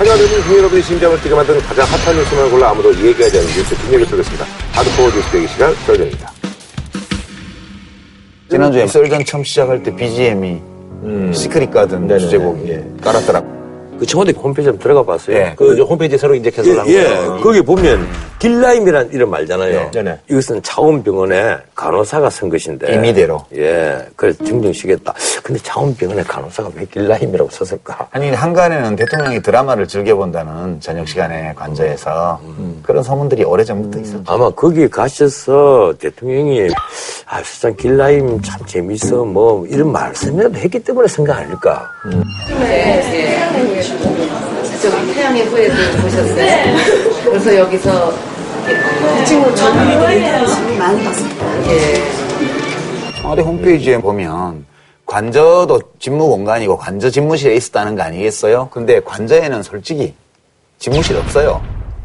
하지만 요즘 여러분의 심장을 뛰게 만드는 가장 핫한 뉴스만 골라 아무도 얘기하지 않는 뉴스 뒷얘기 쏘겠습니다. 하드코어 뉴스 대기 시간 썰전입니다. 지난주에 썰전 처음 시작할 때 BGM이 시크릿 가든 네네. 주제곡이 예. 깔았더라고. 그 청와대 홈페이지 한번 들어가 봤어요. 예. 그 이제 홈페이지에 새로 이제 개설한 예, 거. 거기 보면 길라임이란 이름 알잖아요. 네. 네네. 이것은 차움병원에 간호사가 쓴 것인데. 임의대로. 예, 그래서 증정시켰다. 근데 차원병원에 간호사가 왜 길라임이라고 썼을까? 아니 한간에는 대통령이 드라마를 즐겨본다는 저녁 시간에 관저에서 그런 소문들이 오래전부터 있었죠. 아마 거기 가셔서 대통령이 아, 세상 길라임 참 재밌어. 뭐 이런 말씀이라도 했기 때문에 생각 아닐까? 저기 태양의 후예도 보셨어요? 그래서 여기서 이 친구 전문들이 관심이 많이 받습니다. 예. 청와대 홈페이지에 보면 관저도 집무 공간이고 관저 집무실에 있었다는 거 아니겠어요? 근데 관저에는 솔직히 집무실 없어요.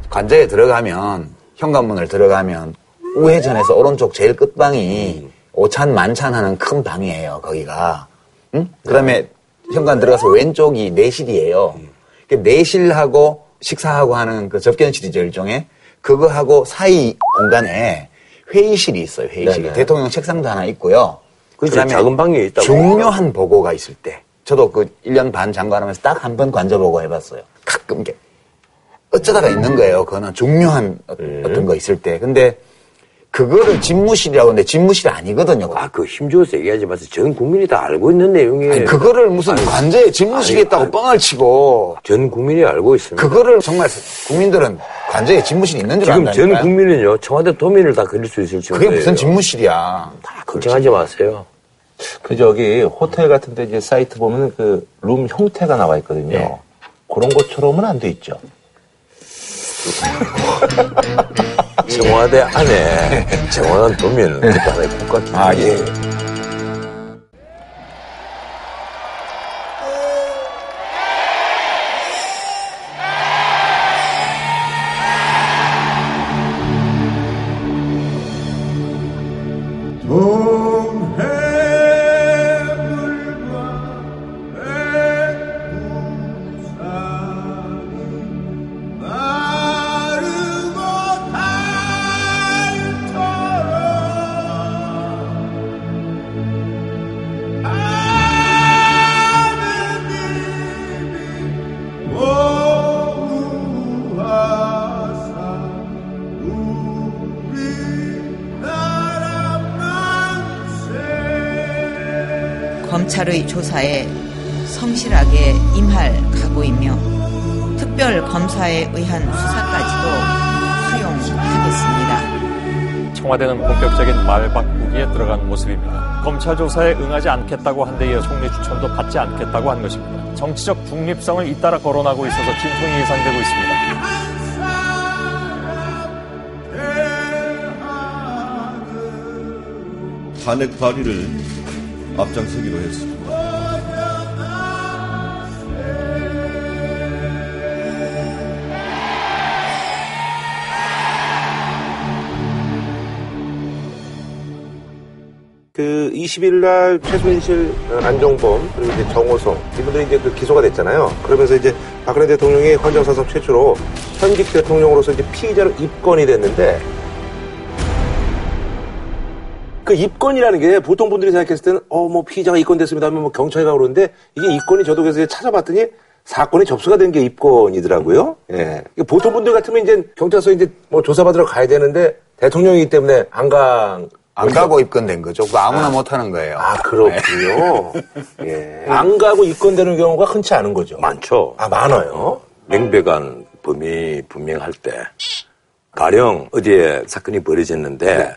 관저에 들어가면 현관문을 들어가면 우회전에서 오른쪽 제일 끝방이 오찬 만찬하는 큰 방이에요. 거기가. 응? 그다음에 현관 들어가서 왼쪽이 내실이에요. 그 내실하고 식사하고 하는 그 접견실이죠 일종의 그거하고 사이 공간에 회의실이 있어요. 회의실. 네네. 대통령 책상도 하나 있고요. 그다음에 작은 방에 있다고. 중요한 보고가 있을 때 저도 그 1년 반 장관하면서 딱 한 번 관저 보고 해봤어요. 가끔 게 어쩌다가 있는 거예요. 그거는 중요한 어- 네. 어떤 거 있을 때. 근데 그거를 집무실이라고 하는데 집무실이 아니거든요. 아, 그 힘줘서 얘기하지 마세요. 전 국민이 다 알고 있는 내용이에요. 아니, 그거를 무슨 관저에 집무실이 있다고 아니. 뻥을 치고 전 국민이 알고 있습니다. 그거를 정말 국민들은 관저에 집무실이 있는 줄 지금 안다니까요. 전 국민은요, 청와대 도민을 다 그릴 수 있을 정도예요. 그게 무슨 집무실이야. 다 걱정하지 마세요. 그 저기 호텔 같은 데 이제 사이트 보면 그 룸 형태가 나와 있거든요. 예. 그런 것처럼은 안 돼 있죠. 청와대 안에 정원한 도민은 그 안에 국가. 아, 예. 검찰의 조사에 성실하게 임할 각오이며 특별 검사에 의한 수사까지도 수용하겠습니다. 청와대는 본격적인 말 바꾸기에 들어간 모습입니다. 검찰 조사에 응하지 않겠다고 한 데 이어 총리 추천도 받지 않겠다고 한 것입니다. 정치적 중립성을 잇따라 거론하고 있어서 진통이 예상되고 있습니다. 탄핵 발의를 앞장서기로 했습니다. 20일 날 최순실, 어, 안종범 그리고 이제 정호성 이분들이 이제 그 기소가 됐잖아요. 그러면서 이제 박근혜 대통령이 헌정사상 최초로 현직 대통령으로서 이제 피의자로 입건이 됐는데 그 입건이라는 게 보통 분들이 생각했을 때는 어 뭐 피의자가 입건됐습니다 하면 뭐 경찰이 가고 그러는데 이게 입건이 저도 그래서 찾아봤더니 사건이 접수가 된 게 입건이더라고요. 예. 보통 분들 같으면 이제 경찰서 이제 뭐 조사받으러 가야 되는데 대통령이기 때문에 안 가. 안 가고 입건된 거죠. 그거 아무나 못 하는 거예요. 아, 그렇군요. 예. 안 가고 입건되는 경우가 흔치 않은 거죠. 많죠. 아, 많아요. 명백한 범이 분명할 때 가령 어디에 사건이 벌어졌는데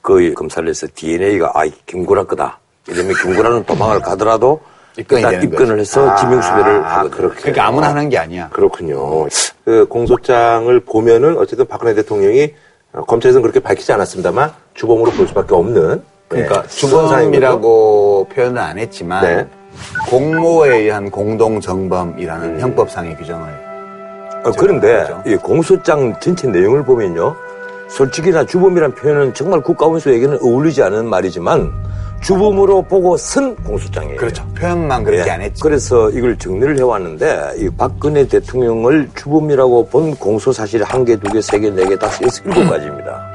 그 검사에서 DNA가 아 김구라 거다 이러면 김구라는 도망을 가더라도 입건이 일단 입건을 거죠. 해서 지명수배를 아, 하거든요. 그렇게. 그러니까 아무나 하는 게 아니야. 그렇군요. 그 공소장을 보면은 어쨌든 박근혜 대통령이 어, 검찰에서는 그렇게 밝히지 않았습니다만 주범으로 볼 수밖에 없는 그러니까 네, 거죠. 주범이라고 표현은 안 했지만 네. 공모에 의한 공동 정범이라는 형법상의 규정을 어, 그런데. 이 공소장 전체 내용을 보면요. 솔직히나 주범이라는 표현은 정말 국가원수에게는 어울리지 않은 말이지만 주범으로 보고 선 공소장이에요. 그렇죠. 표현만 그렇게 예. 안 했지. 그래서 이걸 정리를 해왔는데 이 박근혜 대통령을 주범이라고 본 공소 사실이 한 개, 두 개, 세 개, 네 개, 다섯, 여섯, 일곱 가지입니다.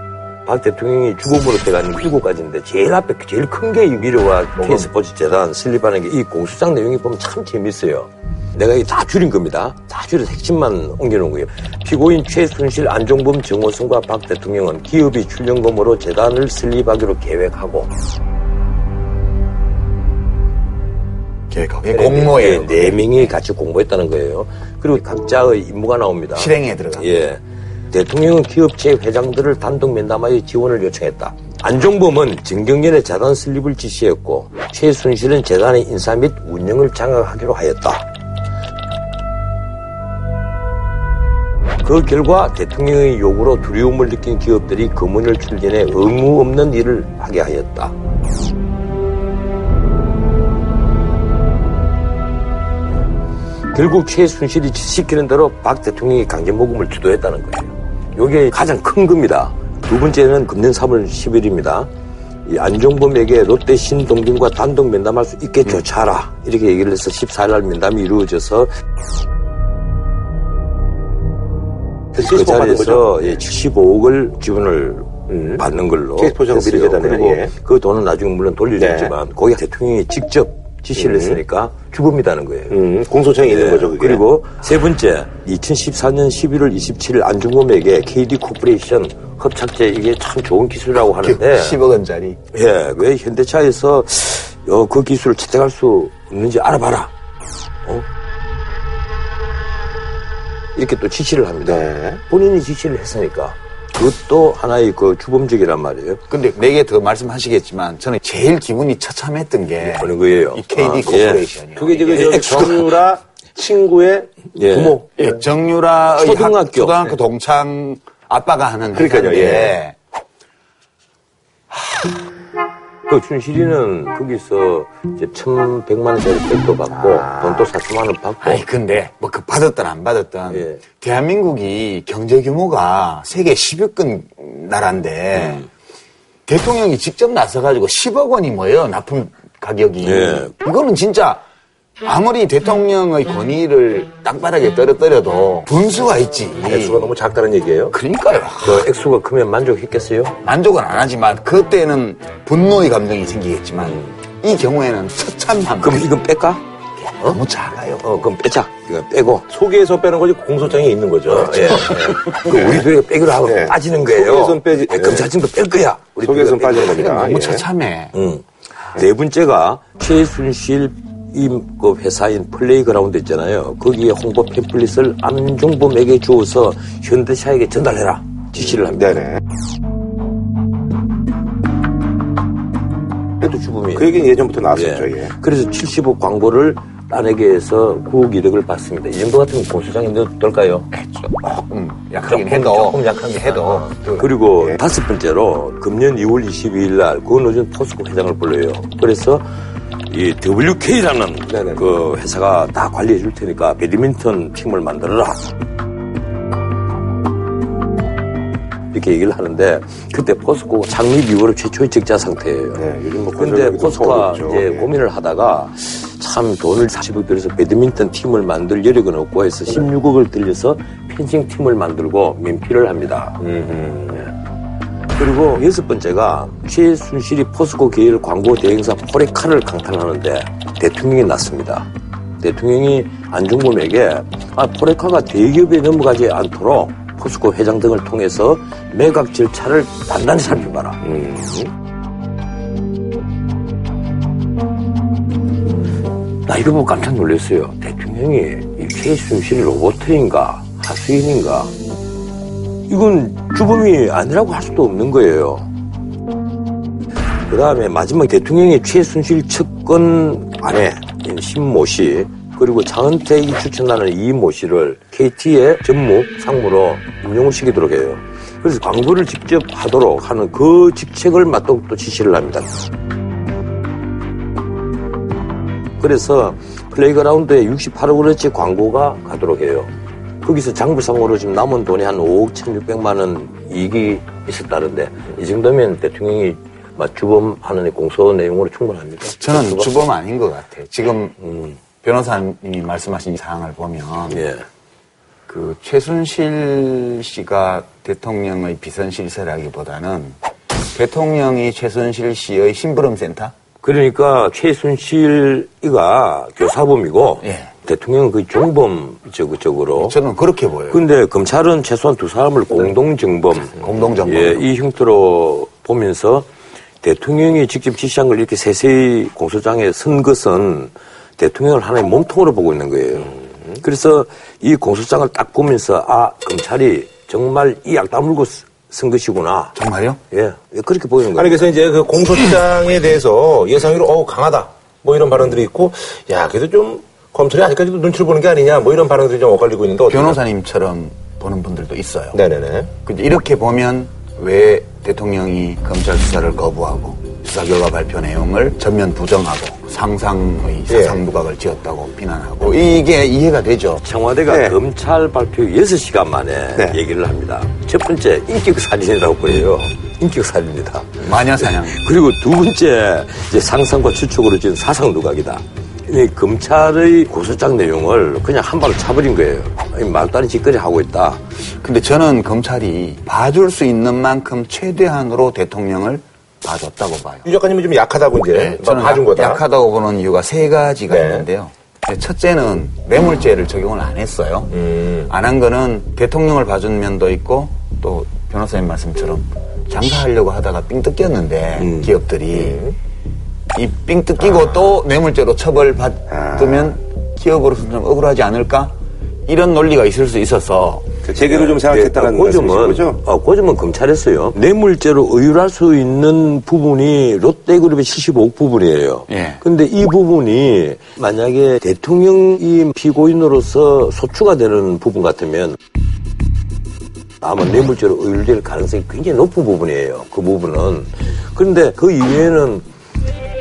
박 대통령이 주범으로 돼가는 일곱 가지인데 제일 앞에 제일 큰 게 이 미래와 K스포츠 재단 설립하는 게 이 공소장 내용이 보면 참 재밌어요. 내가 이게 다 줄인 겁니다. 다 줄여서 핵심만 옮겨놓은 거예요. 피고인 최순실, 안종범, 정호성과 박 대통령은 기업이 출연금으로 재단을 설립하기로 계획하고 계획하고. 공모에 네 명이 같이 공모했다는 거예요. 그리고 각자의 임무가 나옵니다. 실행에 들어가. 예. 대통령은 기업체 회장들을 단독 면담하여 지원을 요청했다. 안종범은 정경련의 재단 설립을 지시했고 최순실은 재단의 인사 및 운영을 장악하기로 하였다. 그 결과 대통령의 요구로 두려움을 느낀 기업들이 금원을 출전해 의무 없는 일을 하게 하였다. 결국 최순실이 시키는 대로 박 대통령이 강제 모금을 주도했다는 거예요. 이게 가장 큰 겁니다. 두 번째는 금년 3월 10일입니다. 이 안종범에게 롯데 신동빈과 단독 면담할 수 있게 조치하라. 이렇게 얘기를 해서 14일 날 면담이 이루어져서 그 75억 받은 거죠? 자리에서 예, 75억을 지원을 받는 걸로 그리고 예. 그 돈은 나중에 물론 돌려줬지만 거기 대통령이 직접 지시를 했으니까 주범이라는 거예요. 음, 공소장이 있는 예, 거죠, 그게. 그리고 세 번째, 2014년 11월 27일 안종범에게 KD 코퍼레이션 흡착제 이게 참 좋은 기술이라고 하는데 10억 원짜리. 예, 왜 현대차에서 어, 그 기술을 채택할 수 있는지 알아봐라. 어? 이렇게 또 지시를 합니다. 네. 본인이 지시를 했으니까. 그것도 하나의 그 주범적이란 말이에요. 근데 네 개 더 말씀하시겠지만 저는 제일 기분이 처참했던 게 어느 거예요? 이 KD 아, 예. 코퍼레이션이요. 그게 지금 예. 정유라 친구의 예. 부모. 예, 정유라의 초등학교. 학- 초등학교 동창 아빠가 하는 그러니까요, 예. 그 춘실이는 거기서 이제 1,100만 원짜리 백도 받고 돈도 4천만 원 받고 아니 근데 뭐 그 받았든 안 받았든 예. 대한민국이 경제 규모가 세계 10위권 나라인데 음. 대통령이 직접 나서가지고 10억 원이 뭐예요 납품 가격이 예. 이거는 진짜 아무리 대통령의 권위를 땅바닥에 떨어뜨려도 분수가 있지 액수가 너무 작다는 얘기예요. 그러니까요 그 액수가 크면 만족했겠어요? 만족은 안 하지만 그때는 분노의 감정이 생기겠지만 이 경우에는 처참함 그럼 이건 뺄까? 너무 작아요 어, 그럼 빼자. 이거 빼고. 속에서 빼는 거지 공소장이 있는 거죠. 예. 그 우리 둘이 빼기로 하고 예. 빠지는 거예요. 속에선 빼지- 예, 검찰청도 뺄 거야. 우리 둘이가 빠지는 겁니다. 너무 예. 처참해 응. 네 번째가 최순실 임 그 회사인 플레이그라운드 있잖아요. 거기에 홍보 팸플릿을 안종범에게 주어서 현대차에게 전달해라 지시를 합니다. 네네. 그래도 주범이에요. 그 얘기는 예전부터 나왔었죠. 예. 그래서 70억 광고를 딴에게 해서 9억 이득을 받습니다. 이 정도 같으면 공소장이 넣을까요? 조금 약하긴 해도 조금 약합니다. 해도 그리고 예. 다섯 번째로 금년 2월 22일 날 고노준 포스코 회장을 불러요. 그래서 이 WK라는 네네. 그 회사가 다 관리해 줄 테니까 배드민턴 팀을 만들어라. 이렇게 얘기를 하는데 그때 포스코가 창립 이후로 최초의 적자 상태예요. 네, 요즘 뭐 근데 포스코가. 이제 예. 고민을 하다가 참 돈을 40억 들여서 배드민턴 팀을 만들 여력은 없고 해서 16억을 들여서 펜싱 팀을 만들고 면피를 합니다. 그리고 여섯 번째가 최순실이 포스코 계열 광고 대행사 포레카를 강탈하는데 대통령이 났습니다. 대통령이 안중범에게 아, 포레카가 대기업에 넘어가지 않도록 포스코 회장 등을 통해서 매각 절차를 단단히 살펴봐라. 나 이거 보고 깜짝 놀랐어요. 대통령이 이 최순실 로보트인가 하수인인가 이건 주범이 아니라고 할 수도 없는 거예요. 그 다음에 마지막 대통령이 최순실 측근 아내 신모 씨 그리고 장은택이 추천하는 이 모 씨를 KT의 전무 상무로 임용을 시키도록 해요. 그래서 광고를 직접 하도록 하는 그 직책을 맡도록 또 지시를 합니다. 그래서 플레이그라운드에 68억 원어치 광고가 가도록 해요. 거기서 장부상으로 지금 남은 돈이 한 5억 1,600만 원 이익이 있었다는데 이 정도면 대통령이 막 주범하는 공소 내용으로 충분합니다. 저는 주범 아닌 것 같아요. 지금 변호사님이 말씀하신 이 사항을 보면 예. 그 최순실 씨가 대통령의 비선 실세라기보다는 대통령이 최순실 씨의 심부름 센터? 그러니까 최순실이가 교사범이고 예. 대통령은 그 종범적으로 저는 그렇게 보여요. 근데 검찰은 최소한 두 사람을 공동정범 공동정범. 예, 이 형태로 보면서 대통령이 직접 지시한 걸 이렇게 세세히 공소장에 쓴 것은 대통령을 하나의 몸통으로 보고 있는 거예요. 그래서 이 공소장을 딱 보면서 아 검찰이 정말 이 약 다물고 쓰- 쓴 것이구나. 정말요? 예, 그렇게 보이는 거예요. 아니 그래서 이제 그 공소장에 대해서 예상외로 어우 강하다 뭐 이런 발언들이 있고 야 그래도 좀 검찰이 아직까지도 눈치를 보는 게 아니냐 뭐 이런 발언들이 좀 엇갈리고 있는데 어떻게 변호사님처럼 보는 분들도 있어요. 네네네 근데 이렇게 보면 왜 대통령이 검찰 수사를 거부하고 수사 결과 발표 내용을 전면 부정하고 상상의 예. 사상 누각을 지었다고 비난하고 이게 이해가 되죠. 청와대가 네. 검찰 발표 6시간 만에 네. 얘기를 합니다. 첫 번째, 인격 사진이라고 보여요. 인격 사진입니다. 마녀 사냥. 그리고 두 번째, 이제 상상과 추측으로 지은 사상 누각이다. 이 검찰의 고소장 내용을 그냥 한 발로 차버린 거예요. 아닌 짓거리 하고 있다. 근데 저는 검찰이 봐줄 수 있는 만큼 최대한으로 대통령을 봐줬다고 봐요. 유 작가님이 좀 약하다고 이제 네, 뭐 저는 봐준 약- 거다 약하다고 보는 이유가 세 가지가 네. 있는데요. 네, 첫째는 뇌물죄를 적용을 안 했어요. 음. 안한 거는 대통령을 봐준 면도 있고 또 변호사님 말씀처럼 장사하려고 하다가 삥 뜯겼는데 음. 기업들이 이 삥 뜯기고 또 뇌물죄로 처벌받으면 기업으로서는 좀 억울하지 않을까? 이런 논리가 있을 수 있어서 제대로 좀 생각했다는 그 말씀이신 점은, 거죠? 어, 그 점은 검찰에서요. 뇌물죄로 의율할 수 있는 부분이 롯데그룹의 75억 부분이에요. 예. 근데 이 부분이 만약에 대통령이 피고인으로서 소추가 되는 부분 같으면 아마 뇌물죄로 의율될 가능성이 굉장히 높은 부분이에요. 그 부분은. 그런데 그 이외에는 이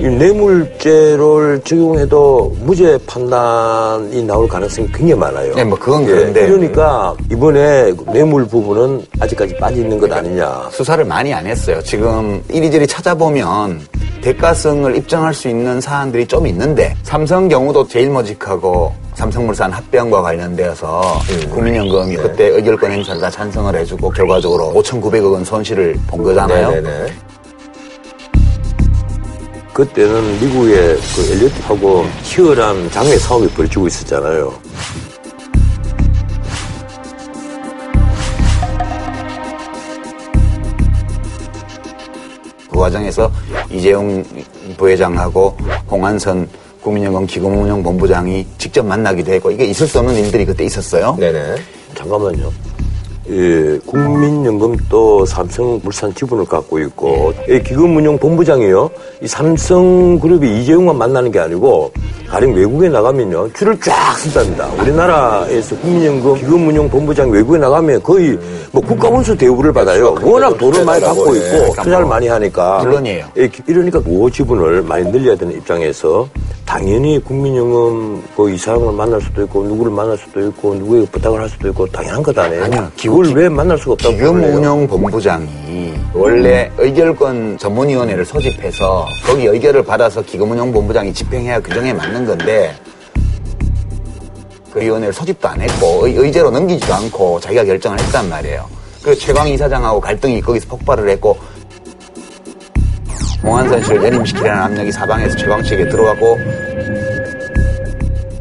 뇌물죄를 적용해도 무죄 판단이 나올 가능성이 굉장히 많아요. 네, 뭐 그건 예, 그런데 그러니까 이번에 뇌물 부분은 아직까지 빠져 있는 것 아니냐. 수사를 많이 안 했어요. 지금 이리저리 찾아보면 대가성을 입증할 수 있는 사안들이 좀 있는데 삼성 경우도 제일모직하고 삼성물산 합병과 관련되어서 국민연금이 그때 의결권 행사를 다 찬성을 해주고 결과적으로 5,900억 원 손실을 본 거잖아요. 네네네 그때는 미국의 그 엘리트하고 치열한 장외 싸움이 벌어지고 있었잖아요. 그 과정에서 이재용 부회장하고 홍한선 국민연금 기금운용본부장이 직접 만나기도 했고 이게 있을 수 없는 일들이 그때 있었어요. 네네 잠깐만요. 예, 국민연금 또 삼성물산 지분을 갖고 있고 이 기금운용 본부장이요. 이 삼성그룹이 이재용만 만나는 게 아니고 가령 외국에 나가면요 줄을 쫙 쓴답니다. 우리나라에서 국민연금 기금운용 본부장 외국에 나가면 거의 뭐 국가원수 대우를 받아요. 워낙 돈을 많이 갖고 예. 있고 투자를 많이 하니까 물론이에요. 예, 이러니까 그 지분을 많이 늘려야 되는 입장에서 당연히 국민연금 그 이사장을 만날 수도 있고 누구를 만날 수도 있고 누구에게 부탁을 할 수도 있고 당연한 것 아니에요. 아니요. 그걸 왜 만날 수가 없다고? 기금운용본부장이 원래 의결권 전문위원회를 소집해서 거기 의결을 받아서 기금운용본부장이 집행해야 규정에 맞는 건데 그 위원회를 소집도 안 했고 의, 의제로 넘기지도 않고 자기가 결정을 했단 말이에요. 그 최광 이사장하고 갈등이 거기서 폭발을 했고 홍한선 씨를 연임시키라는 압력이 사방에서 최광 측에 들어가고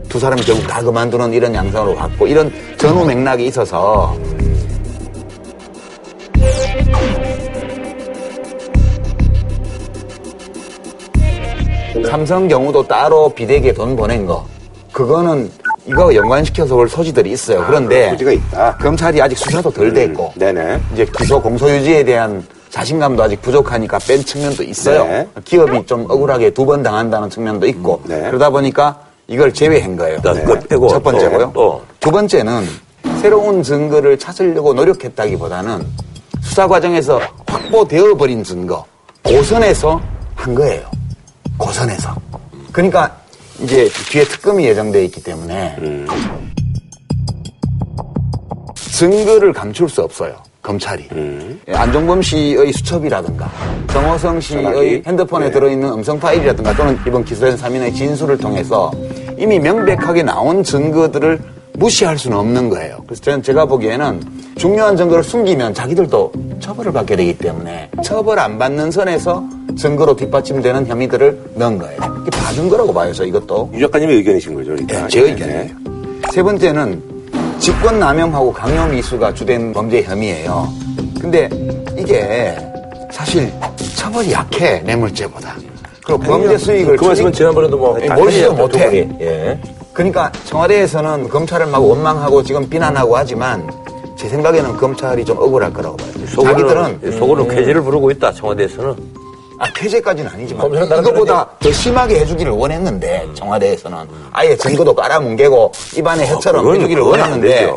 두 사람이 결국 다 그만두는 이런 양상으로 갔고 이런 전후 맥락이 있어서 삼성 경우도 따로 비대기에 돈 보낸 거 그거는 이거 연관시켜서 볼 소지들이 있어요. 그런데 그런 소지가 있다. 검찰이 아직 수사도 덜 됐고 네네 이제 기소 공소 유지에 대한 자신감도 아직 부족하니까 뺀 측면도 있어요. 네. 기업이 좀 억울하게 두 번 당한다는 측면도 있고 네. 그러다 보니까 이걸 제외한 거예요. 자, 그거 빼고 첫 번째고요. 또, 또. 두 번째는 새로운 증거를 찾으려고 노력했다기보다는 수사 과정에서 확보되어 버린 증거 고선에서 한 거예요. 고선에서. 그러니까 이제 뒤에 특검이 예정돼 있기 때문에 증거를 감출 수 없어요. 검찰이 예, 안종범 씨의 수첩이라든가 정호성 씨의 전화기. 핸드폰에 네. 들어있는 음성 파일이라든가 또는 이번 기소된 3인의 진술을 통해서 이미 명백하게 나온 증거들을 무시할 수는 없는 거예요. 그래서 저는 제가 보기에는 중요한 증거를 숨기면 자기들도 처벌을 받게 되기 때문에 처벌 안 받는 선에서 증거로 뒷받침되는 혐의들을 넣은 거예요. 이게 봐준 거라고 봐요, 저 이것도. 유 작가님의 의견이신 거죠, 그러니까. 네, 제 의견이에요. 세 번째는 직권남용하고 강요미수가 주된 범죄 혐의예요. 근데 이게 사실 처벌이 약해 뇌물죄보다. 그리고 범죄 수익을 그 말씀은 지난번에도 뭐. 예, 몰시도 두 못해. 예. 그러니까 청와대에서는 검찰을 막 원망하고 지금 비난하고 하지만 제 생각에는 검찰이 좀 억울할 거라고 봐요. 자기들은 속으로는, 속으로 쾌지를 부르고 있다, 청와대에서는. 아, 폐쇄까지는 아니지만 이거보다 더 심하게 해주기를 원했는데 청와대에서는 아예 증거도 깔아뭉개고 입안에 혀처럼 그건- 해주기를 원했는데.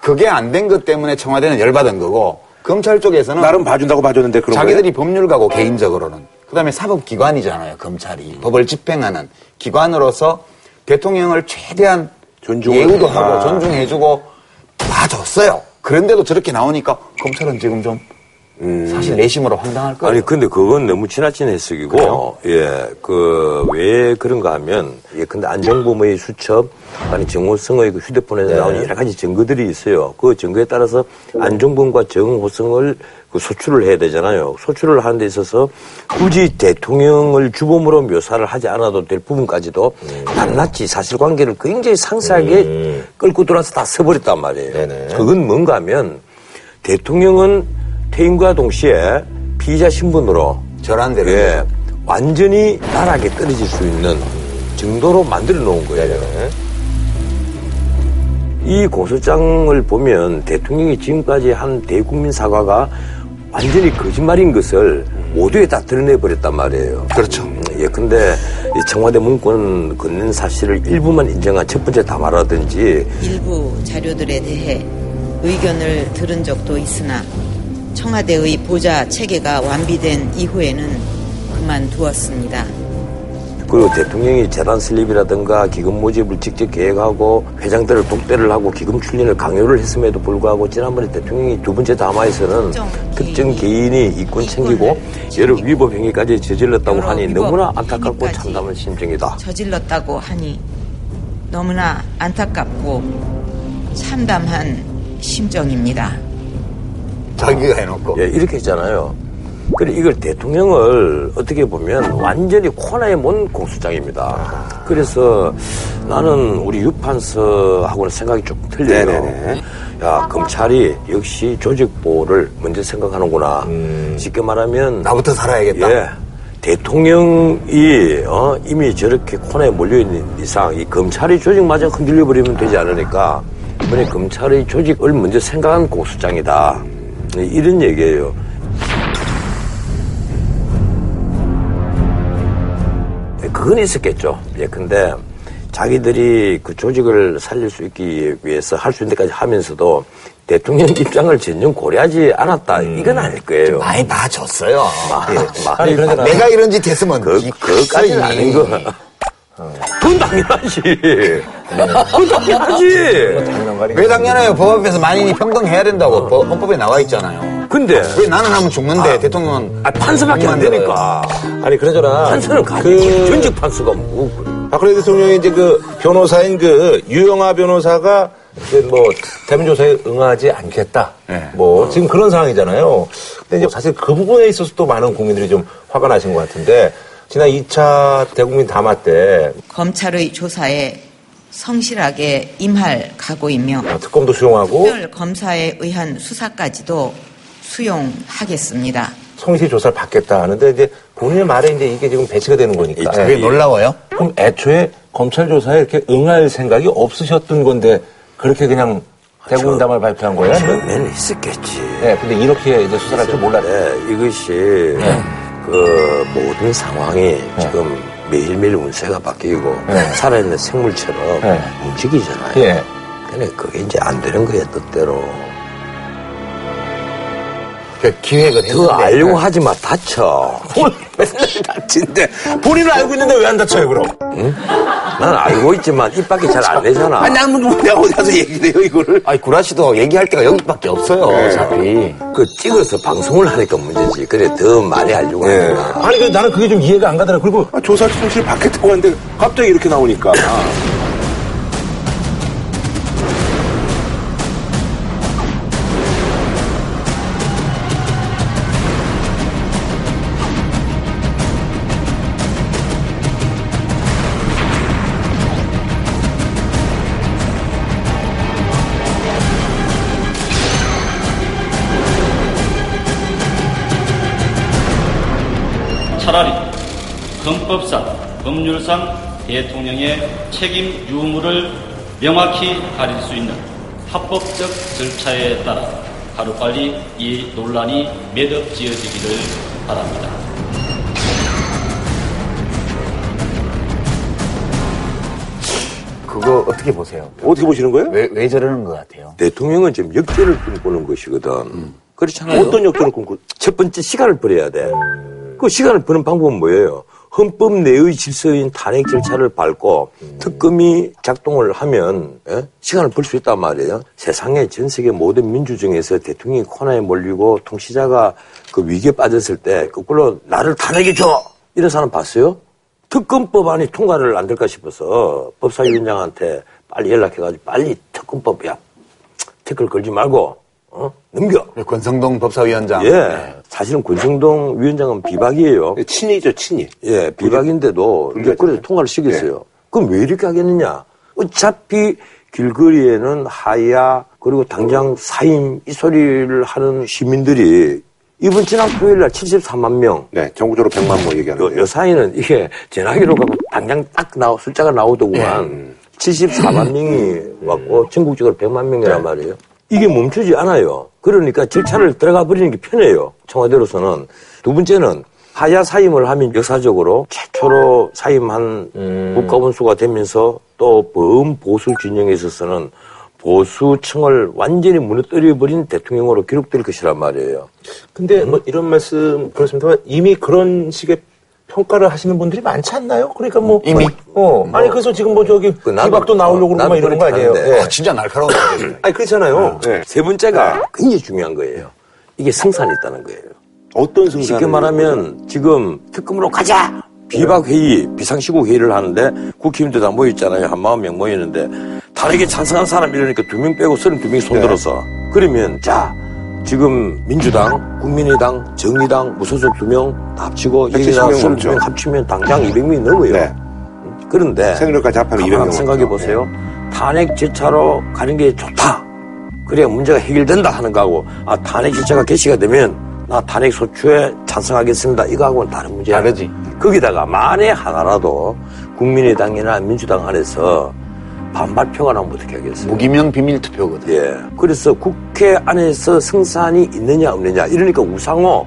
그게 안 된 것 때문에 청와대는 열받은 거고 검찰 쪽에서는 나름 봐준다고 봐줬는데 그런 자기들이 법률가고 개인적으로는 그다음에 사법기관이잖아요 검찰이 법을 집행하는 기관으로서 대통령을 최대한 존중을- 예우도 하고 아. 존중해주고 봐줬어요 그런데도 저렇게 나오니까 검찰은 지금 좀 사실 내심으로 황당할 거예요 아니, 근데 그건 너무 지나친 해석이고, 예, 그, 왜 그런가 하면, 예, 근데 안정범의 수첩, 아니, 정호성의 그 휴대폰에서 나온 여러 가지 증거들이 있어요. 그 증거에 따라서 안정범과 정호성을 그 소출을 해야 되잖아요. 소출을 하는 데 있어서 굳이 대통령을 주범으로 묘사를 하지 않아도 될 부분까지도 낱낱이 사실관계를 굉장히 상세하게 끌고 들어와서 다 써버렸단 말이에요. 네네. 그건 뭔가 하면 대통령은 퇴임과 동시에 피의자 신분으로 절한 대로 예, 완전히 나락에 떨어질 수 있는 정도로 만들어 놓은 거예요. 이 고소장을 보면 대통령이 지금까지 한 대국민 사과가 완전히 거짓말인 것을 모두에 다 드러내 버렸단 말이에요. 그렇죠. 예, 근데 이 청와대 문건 걷는 사실을 일부만 인정한 첫 번째 담화라든지 일부 자료들에 대해 의견을 들은 적도 있으나 청와대의 보좌 체계가 완비된 이후에는 그만두었습니다. 그리고 대통령이 재단 슬립이라든가 기금 모집을 직접 계획하고 회장들을 독대를 하고 기금 출린을 강요를 했음에도 불구하고 지난번에 대통령이 두 번째 담화에서는 특정 개인이 개인이 이권 챙기고 여러 위법 행위까지 저질렀다고 하니 너무나 안타깝고 참담한 심정이다. 저질렀다고 하니 너무나 안타깝고 참담한 심정입니다. 자기가 해놓고 예, 이렇게 했잖아요. 그래 이걸 대통령을 어떻게 보면 완전히 코너에 먼 공수장입니다. 그래서 나는 우리 유판서하고는 생각이 좀 틀려요. 네네네. 야 검찰이 역시 조직보호를 먼저 생각하는구나. 쉽게 말하면 나부터 살아야겠다. 예. 대통령이 어, 이미 저렇게 코너에 몰려 있는 이상 이 검찰이 조직마저 흔들려 버리면 되지 않으니까 이번에 검찰의 조직을 먼저 생각한 고수장이다. 네, 이런 얘기예요. 예, 그건 있었겠죠. 예, 근데 자기들이 그 조직을 살릴 수 있기 위해서 할 수 있는 데까지 하면서도 대통령 입장을 전혀 고려하지 않았다. 이건 아닐 거예요. 많이 봐줬어요. 많이, 예. 많이 그러잖아. 내가 이런 짓 했으면 그, 이 그까지는. 아닌 거. 그건 당연하지. 그건 당연하지. 왜 당연해요? 법 앞에서 만인이 평등해야 된다고 법- 헌법에 나와 있잖아요. 근데, 왜 나는 하면 죽는데 대통령은 아, 판서밖에 안 되니까. 아니, 그러잖아. 판서는 가지. 그, 전직 판서가 뭐, 그래. 박근혜 대통령이 이제 그 변호사인 그 유영아 변호사가 이제 뭐 대문조사에 응하지 않겠다. 네. 뭐 지금 그런 상황이잖아요. 근데 이제 사실 그 부분에 있어서 또 많은 국민들이 좀 화가 나신 것 같은데 지난 2차 대국민 담화 때 검찰의 조사에 성실하게 임할 각오이며 어, 특검도 수용하고 특별 검사에 의한 수사까지도 수용하겠습니다. 성실 조사를 받겠다 하는데 이제 본인의 말에 이제 이게 지금 배치가 되는 거니까. 그게 예. 놀라워요? 그럼 애초에 검찰 조사에 이렇게 응할 생각이 없으셨던 건데 그렇게 그냥 대국민 담화를 발표한 거예요? 처음에는 있었겠지. 네, 근데 이렇게 이제 수사를 할 줄 몰랐어요. 네, 이것이 그 모든 상황이 지금 매일매일 운세가 바뀌고 네. 살아있는 생물처럼 네. 움직이잖아요. 예. 근데 그게 이제 안 되는 거예요, 뜻대로. 그 기획을 더 했는데 알려고 하지 마, 다쳐. 맨날 다친데 본인은 알고 있는데 왜 안 다쳐요 그럼? 난 알고 있지만 입 밖에 잘 안 내잖아. 아니 나는 뭐 내가 어디 가서 얘기를 해요 이거를? 아니 구라 씨도 얘기할 데가 여기밖에 없어요. 네. 어차피. 그 찍어서 방송을 하니까 문제지. 그래, 더 많이 알려고 예. 하니까. 아니 그 나는 그게 좀 이해가 안 가더라. 그리고 아, 조사 충실 받겠다고 하는데 갑자기 이렇게 나오니까. 차라리 헌법상, 법률상 대통령의 책임 유무를 명확히 가릴 수 있는 합법적 절차에 따라 하루빨리 이 논란이 매듭지어지기를 바랍니다. 그거 어떻게 보세요? 어떻게 보시는 거예요? 왜, 왜 저러는 것 같아요? 대통령은 지금 역전을 꿈꾸는 것이거든. 그렇잖아요. 어떤 역전을 꿈꾸? 첫 번째 시간을 버려야 돼. 그 시간을 버는 방법은 뭐예요? 헌법 내의 질서인 탄핵 절차를 밟고 특검이 작동을 하면 예? 시간을 벌 수 있단 말이에요. 세상의 전 세계 모든 민주정에서 대통령이 코너에 몰리고 통치자가 그 위기에 빠졌을 때 거꾸로 나를 탄핵해 줘 이런 사람 봤어요? 특검법안이 통과를 안 될까 싶어서 법사위원장한테 빨리 연락해가지고 빨리 특검법이야 태클 걸지 말고 어? 넘겨. 권성동 법사위원장. 예. 사실은 권성동 위원장은 비박이에요. 친이죠 친이. 예, 비박인데도 그래서 통과를 시켰어요. 그럼 왜 이렇게 하겠느냐? 어차피 길거리에는 하야 그리고 당장 사임 이 소리를 하는 시민들이 이번 지난 토요일 날 74만 명. 네, 전국적으로 100만 뭐 얘기하는. 요 사이는 이게 전화기로 가고 당장 딱 나오, 숫자가 나오더구만. 74만 명이 왔고 전국적으로 100만 명이란 말이에요. 이게 멈추지 않아요. 그러니까 절차를 들어가 버리는 게 편해요. 청와대로서는. 두 번째는 하야 사임을 하면 역사적으로 최초로 사임한 국가원수가 되면서 또 범보수 진영에 있어서는 보수층을 완전히 무너뜨려버린 대통령으로 기록될 것이란 말이에요. 근데 뭐 이런 말씀 그렇습니다만 이미 그런 식의 평가를 하시는 분들이 많지 않나요? 그러니까 뭐 이미? 어 아니 그래서 지금 뭐 저기 그 나도- 비박도 나오려고 어, 그러고 막 이러는 거 아니에요? 예. 아, 진짜 날카로운 거예요. 아니 그렇잖아요. 예. 세 번째가 굉장히 중요한 거예요. 이게 승산이 있다는 거예요. 어떤 승산 쉽게 말하면 지금 특검으로 가자! 비박회의, 비상시국 회의를 하는데 국힘들 다 모였잖아요. 한 마흔 명 모였는데 탄핵에 찬성한 사람 이러니까 두 명 빼고 서른 두 명이 손들어서 그러면 자 지금 민주당, 국민의당, 정의당, 무소속 두명다 합치고 170 여기다 명 서른 두명 넘죠. 합치면 당장 200명이 넘어요. 네. 그런데 새누리까지 합하면 200명 가만 넘죠. 생각해 보세요. 탄핵 절차로 가는 게 좋다. 그래야 문제가 해결된다 하는 거하고 아 탄핵 절차가 개시가 되면 나 탄핵 소추에 찬성하겠습니다. 이거하고는 다른 문제야. 다르지. 거기다가 만에 하나라도 국민의당이나 민주당 안에서 반발표가 나오면 어떻게 하겠어요? 무기명 비밀 투표거든. 예. 그래서 국회 안에서 승산이 있느냐 없느냐 이러니까 우상호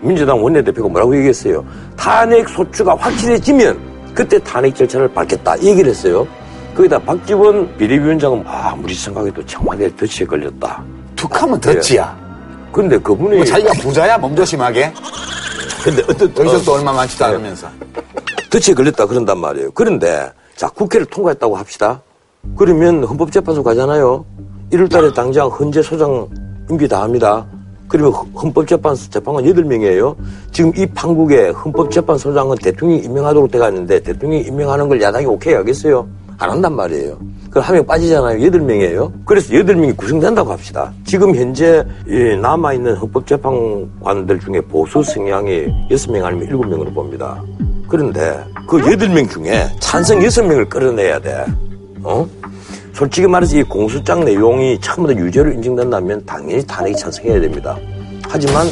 민주당 원내대표가 뭐라고 얘기했어요? 탄핵 소추가 확실해지면 그때 탄핵 절차를 밟겠다 이 얘기를 했어요. 거기다 박지원 비대위원장은 아, 아무리 생각해도 청와대 덫에 걸렸다. 툭하면 덧지야. 근데 그분이 뭐 자기가 부자야 몸조심하게. 근데 어떤 여기서 또 얼마 많지도 않으면서. 덫에 걸렸다 그런단 말이에요. 그런데 자 국회를 통과했다고 합시다. 그러면 헌법재판소 가잖아요. 1월달에 당장 헌재 소장 임기 다 합니다. 헌- 헌법재판소 재판관 8명이에요. 지금 이 판국의 헌법재판소장은 대통령이 임명하도록 돼가 있는데 대통령이 임명하는 걸 야당이 오케이 하겠어요? 안 한단 말이에요. 그럼 한명 빠지잖아요. 8명이에요. 그래서 8명이 구성된다고 합시다. 지금 현재 이 남아있는 헌법재판관들 중에 보수 성향이 6명 아니면 7명으로 봅니다. 그런데 그 8명 중에 찬성 6명을 끌어내야 돼. 어? 솔직히 말해서 이 공소장 내용이 처음부터 유죄로 인정된다면 당연히 탄핵이 찬성해야 됩니다. 하지만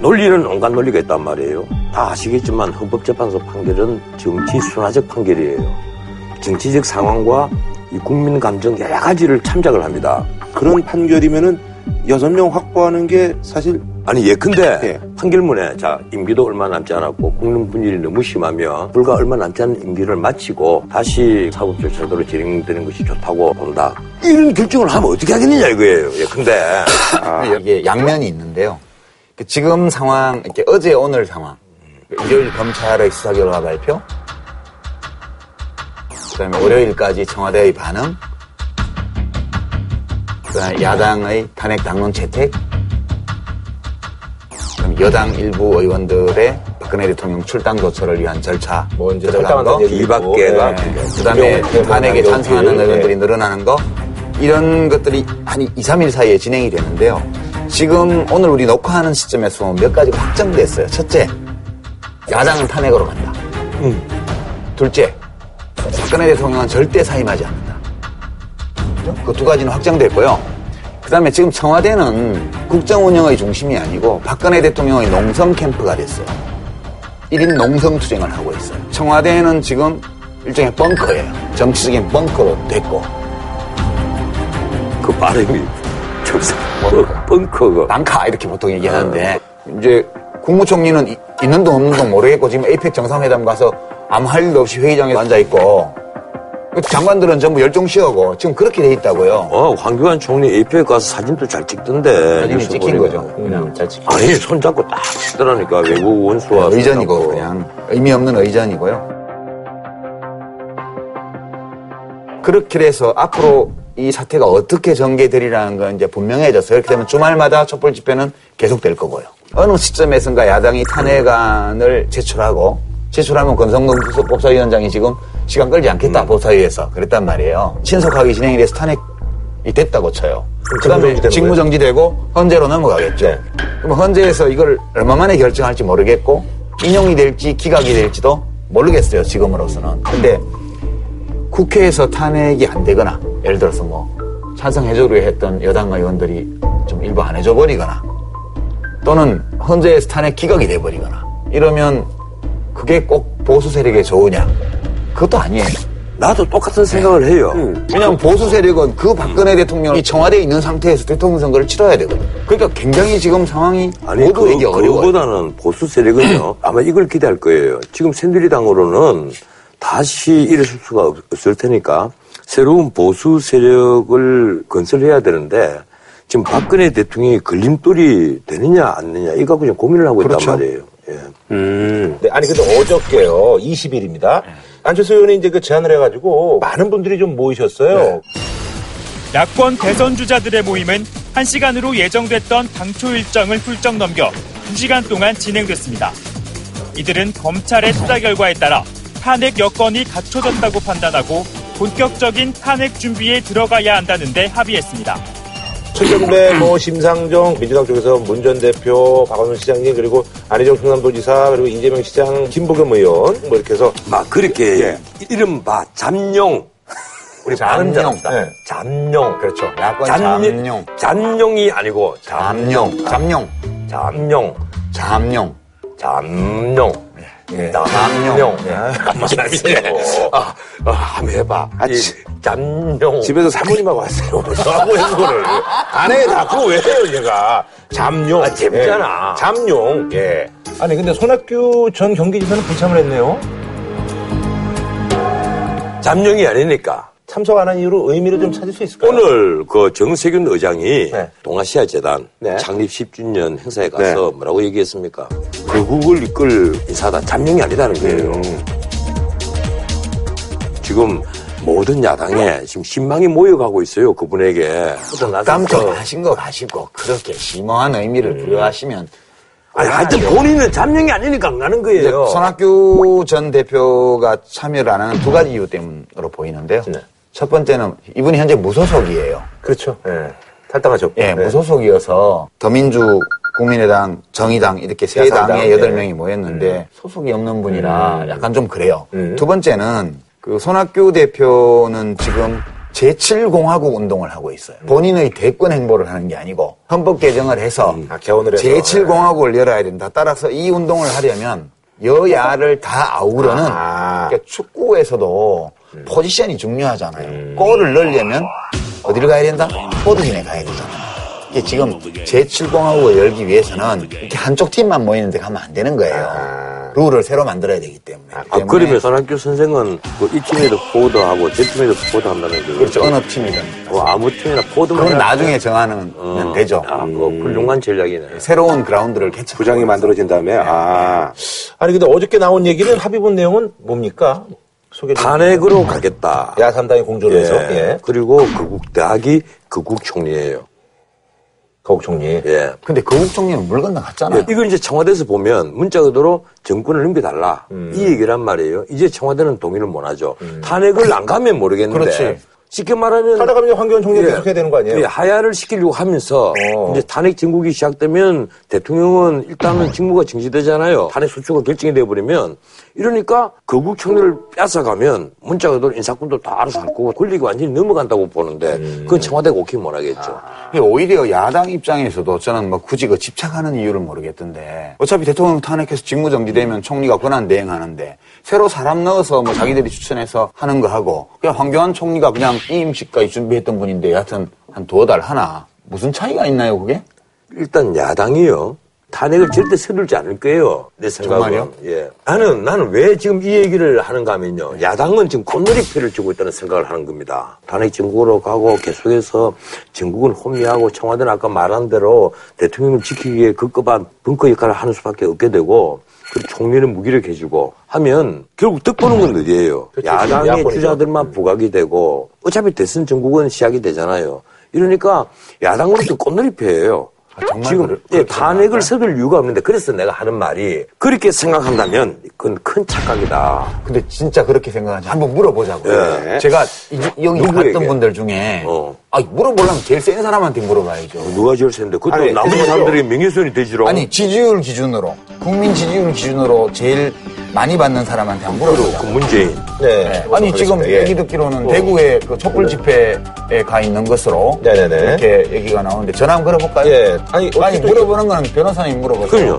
논리는 온갖 논리가 있단 말이에요. 다 아시겠지만 헌법재판소 판결은 정치 순화적 판결이에요. 정치적 상황과 이 국민 감정 여러 가지를 참작을 합니다. 그런 판결이면은 여섯 명 확보하는 게 사실 아니 예컨대 예. 판결문에 자 임기도 얼마 남지 않았고 국민 분열이 너무 심하며 불과 얼마 남지 않은 임기를 마치고 다시 사법 절차대로 진행되는 것이 좋다고 본다. 이런 결정을 하면 어떻게 하겠느냐 이거예요. 예컨대 이게 양면이 있는데요. 그 지금 상황, 이렇게 어제 오늘 상황, 일요일 검찰의 수사 결과 발표, 그다음에 월요일까지 청와대의 반응, 야당의 탄핵 당론 채택, 여당 일부 의원들의 박근혜 대통령 출당 조처를 위한 절차 뭐 이제 들어간 거, 탈당한다는 얘기도 이 밖에가 네. 그다음에 탄핵에 찬성하는 의원들이 늘어나는 거 이런 것들이 한 2, 3일 사이에 진행이 되는데요. 지금 오늘 우리 녹화하는 시점에서 몇 가지가 확정됐어요. 첫째, 야당은 탄핵으로 간다. 둘째, 박근혜 대통령은 절대 사임하지 않는다. 그 두 가지는 확정됐고요. 그 다음에 지금 청와대는 국정 운영의 중심이 아니고 박근혜 대통령의 농성 캠프가 됐어요. 1인 농성 투쟁을 하고 있어요. 청와대는 지금 일종의 벙커예요. 정치적인 벙커로 됐고 그 발음이 정상 벙커가 벙카 이렇게 보통 얘기하는데 이제 국무총리는 이- 있는 동 없는 동 모르겠고 지금 에이펙 정상회담 가서 아무 할 일도 없이 회의장에 앉아 있고 장관들은 전부 열종 쉬어고 지금 그렇게 돼 있다고요. 어, 황교안 총리 AP에 가서 사진도 잘 찍던데. 사진이 찍힌 보니까. 거죠. 그냥 잘 찍힌 아니, 손잡고 딱 치더라니까. 외국 원수와. 의전이고 손잡고. 그냥 의미 없는 의전이고요. 그렇게 돼서 앞으로 이 사태가 어떻게 전개되리라는 건 이제 분명해졌어요. 그렇게 되면 주말마다 촛불 집회는 계속될 거고요. 어느 시점에선가 야당이 탄핵안을 제출하고 제출하면 권성동 법사위원장이 지금 시간 끌지 않겠다 법사위에서 그랬단 말이에요. 신속하게 진행이 돼서 탄핵이 됐다고 쳐요. 그 다음에 직무 정지되는 직무정지되고 헌재로 넘어가겠죠. 그럼 헌재에서 이걸 얼마 만에 결정할지 모르겠고 인용이 될지 기각이 될지도 모르겠어요. 지금으로서는. 근데 국회에서 탄핵이 안 되거나 예를 들어서 뭐 찬성해주기로 했던 여당 의원들이 좀 일부 안 해줘 버리거나 또는 헌재에서 탄핵 기각이 돼 버리거나 이러면 그게 꼭 보수 세력에 좋으냐? 그것도 아니에요. 나도 똑같은 생각을 해요. 왜냐하면 보수 세력은 그 박근혜 대통령이 청와대에 있는 상태에서 대통령 선거를 치러야 되거든. 그러니까 굉장히 지금 상황이 아니, 모두에게 그, 어려워요. 그거보다는 보수 세력은요, 아마 이걸 기대할 거예요. 지금 새누리당으로는 다시 일어설 수가 없- 없을 테니까 새로운 보수 세력을 건설해야 되는데 지금 박근혜 대통령이 걸림돌이 되느냐 안 되느냐 이거 갖고 지금 고민을 하고 그렇죠. 있단 말이에요. 예. 음. 네, 아니 근데 어저께요, 20일입니다. 안철수 의원이 이제 그 제안을 해가지고 많은 분들이 좀 모이셨어요. 야권 대선 주자들의 모임은 1시간으로 예정됐던 당초 일정을 훌쩍 넘겨 2시간 동안 진행됐습니다. 이들은 검찰의 수사 결과에 따라 탄핵 여건이 갖춰졌다고 판단하고 본격적인 탄핵 준비에 들어가야 한다는데 합의했습니다. 최경배, 뭐 심상정, 민주당 쪽에서 문 전 대표, 박원순 시장님 그리고 안희정 충남도지사 그리고 이재명 시장, 김보겸 의원 뭐 이렇게 해서 막 그렇게 예. 이른바 잠룡 우리 잠룡. 네. 잠룡 그렇죠. 야권 잠룡. 잠룡이 아니고 잠룡. 잠룡. 잠룡 잠룡. 잠룡 예. 잠룡 잠룡. 아, 아, 한번 해봐 이 잠룡 집에서 사모님하고 왔어요. 저하고 한 거를. 안 해, 나 그거 왜 해요, 얘가. 잠룡. 아, 재밌잖아. 예. 잠룡. 예. 아니, 근데 손학규 전 경기지사는 불참을 했네요. 잠룡이 아니니까 참석 안 한 이유로 의미를 좀 찾을 수 있을까요? 오늘 그 정세균 의장이 네. 동아시아 재단 네. 창립 10주년 행사에 가서 뭐라고 얘기했습니까? 결국을 이끌 인사다. 잠룡이 아니다는 거예요. 음. 지금 모든 야당에 지금 신망이 모여가고 있어요. 그분에게. 깜짝 하신 거 가시고 그렇게 심오한 의미를 부여하시면 아니, 하여튼 본인은 잠룡이 아니니까 안 가는 거예요. 손학규 전 대표가 참여를 안 하는 두 가지 이유 때문으로 보이는데요. 네. 첫 번째는 이분이 현재 무소속이에요. 그렇죠. 예. 탈당하셨고. 예, 네. 무소속이어서 더민주, 국민의당, 정의당 이렇게 세 야삼당, 당에 네. 여덟 명이 모였는데 소속이 없는 분이라 약간 좀 그래요. 음. 두 번째는 그 손학규 대표는 지금 제7공화국 운동을 하고 있어요. 본인의 대권 행보를 하는 게 아니고 헌법 개정을 해서 아, 개헌을 해서. 제7공화국을 열어야 된다. 따라서 이 운동을 하려면 여야를 다 아우르는 아. 그러니까 축구에서도 포지션이 중요하잖아요. 골을 넣으려면 어디를 가야 된다? 포드진에 가야 되잖아요. 이게 지금 제7공화국을 열기 위해서는 이렇게 한쪽 팀만 모이는데 가면 안 되는 거예요. 룰을 새로 만들어야 되기 때문에. 아, 때문에 그러면 손학규 선생은 그이 팀에도 포워드하고 저 팀에도 포워드 한다는 게 그렇죠. 어느 팀이든. 뭐 아무 팀이나 포워드만 그건 나중에 정하는 어, 되죠. 아, 그거 훌륭한 전략이네. 새로운 그라운드를 개척. 부장이 만들어진 다음에 아 아니 근데 어저께 나온 얘기는 합의본 내용은 뭡니까? 탄핵으로 가겠다. 야삼당이 공조를 해서 예. 예. 그리고 거국 대학이 거국 총리예요. 거국 총리. 예. 근데 거국 총리는 물 건너갔잖아요. 예, 이걸 이제 청와대에서 보면 문자 그대로 정권을 넘겨달라 음. 이 얘기란 말이에요. 이제 청와대는 동의를 못 하죠. 탄핵을 안 가면 모르겠는데 그렇지. 쉽게 말하면 하다가면 황교안 총리가 예. 계속 해야 되는 거 아니에요? 예, 하야를 시키려고 하면서 어. 이제 탄핵 정국이 시작되면 대통령은 일단은 직무가 정지되잖아요. 탄핵 소추가 결정이 돼버리면 이러니까 거국 총리를 뺏어가면 문자 그대로 인사권도 다 알아서 할 거고 권력이 완전히 넘어간다고 보는데 그건 청와대가 오케이 못 하겠죠. 근데 오히려 야당 입장에서도 저는 뭐 굳이 그 집착하는 이유를 모르겠던데 어차피 대통령 탄핵해서 직무정지되면 총리가 권한 대행하는데 새로 사람 넣어서 뭐 자기들이 추천해서 하는 거 하고 그냥 황교안 총리가 그냥 임시까지 준비했던 분인데 여하튼 한 두어 달 하나 무슨 차이가 있나요 그게? 일단 야당이요. 탄핵을 절대 서둘지 않을 거예요. 내 생각은. 정말요? 예. 나는, 나는 왜 지금 이 얘기를 하는가 하면요. 야당은 지금 꽃놀이 표를 주고 있다는 생각을 하는 겁니다. 탄핵 정국으로 가고 계속해서 정국은 혼미하고 청와대는 아까 말한 대로 대통령을 지키기 위해 급급한 벙커 역할을 하는 수밖에 없게 되고 그리고 총리는 무기력해지고 하면 결국 득 보는 건 어디예요? 그렇죠. 야당의 야권이죠. 주자들만 부각이 되고 어차피 대선 정국은 시작이 되잖아요. 이러니까 야당으로서 꽃놀이 표예요. 정말 지금 예. 탄핵을 서둘 이유가 없는데 그래서 내가 하는 말이 그렇게 생각한다면 그건 큰 착각이다. 근데 진짜 그렇게 생각하지 한번 물어보자고요. 예. 제가 이, 이 형이? 봤던 분들 중에 어. 아, 물어보려면 제일 센 사람한테 물어봐야죠. 누가 제일 센데 그것도 아니, 나머지. 사람들이 명예훼손이 되지로. 아니 지지율 기준으로 국민 지지율 기준으로 제일 많이 받는 사람한테 한번 그 물어보자. 문재인. 네. 아니 지금 예. 얘기 듣기로는 대구에 그 촛불 집회에 가 있는 것으로 네네네. 이렇게 얘기가 나오는데 전화 한번 걸어볼까요? 예. 아니, 아니 물어보는 거는 변호사님 물어보세요. 그럼요.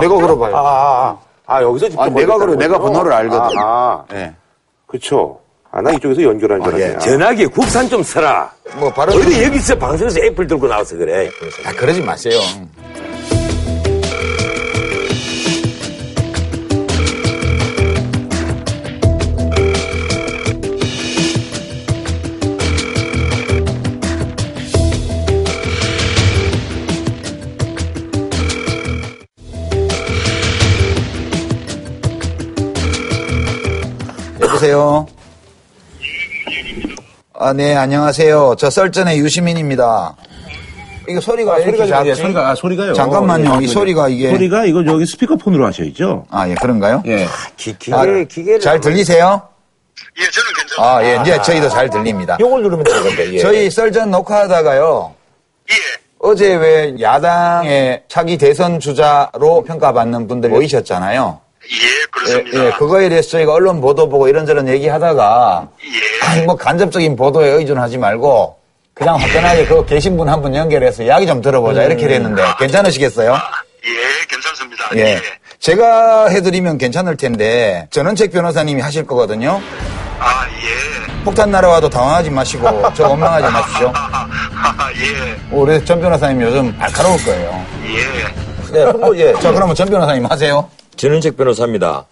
내가 걸어봐요. 아, 아, 아. 아, 여기서 직접 아, 내가 그래, 내가? 번호를 알거든. 아, 아. 예. 그쵸. 아, 나 이쪽에서 연결한 줄 예, 알았네. 전화기 국산 좀 써라. 뭐 바로 어디 여기서 방송에서 애플 들고 나와서 그래. 아, 그러지 마세요. 여보세요. 아, 네, 안녕하세요. 저 썰전의 유시민입니다. 이거 소리가 왜 이렇게 소리가, 작지? 예, 소리가, 아, 소리가요. 잠깐만요. 예, 이 소리가 이게 소리가 이거 저기 스피커폰으로 하셔야죠. 아, 예, 그런가요? 예. 기, 기계, 아, 기계를. 잘 들리세요? 예, 저는 괜찮습니다. 아, 예, 이제 저희도 잘 들립니다. 요걸 누르면 되는 건데, 예. 저희 썰전 녹화하다가요. 예. 어제 왜 야당의 차기 대선 주자로 평가받는 분들이 모이셨잖아요. 예, 예, 그렇습니다. 예, 그거에 대해서 저희가 언론 보도 보고 이런저런 얘기하다가 예. 아니, 뭐 간접적인 보도에 의존하지 말고 그냥 화끈하게 그 계신 분 한 분 연결해서 이야기 좀 들어보자 이렇게 됐는데 괜찮으시겠어요? 예, 괜찮습니다. 예. 예. 제가 해드리면 괜찮을 텐데 전원책 변호사님이 하실 거거든요. 아, 예. 폭탄 날아와도 당황하지 마시고 저 원망하지 마십시오. 아, 예. 우리 전 변호사님 요즘 날카로울 거예요. 예. 네, 예. 자 그러면 전 변호사님 하세요. 전은책 변호사입니다.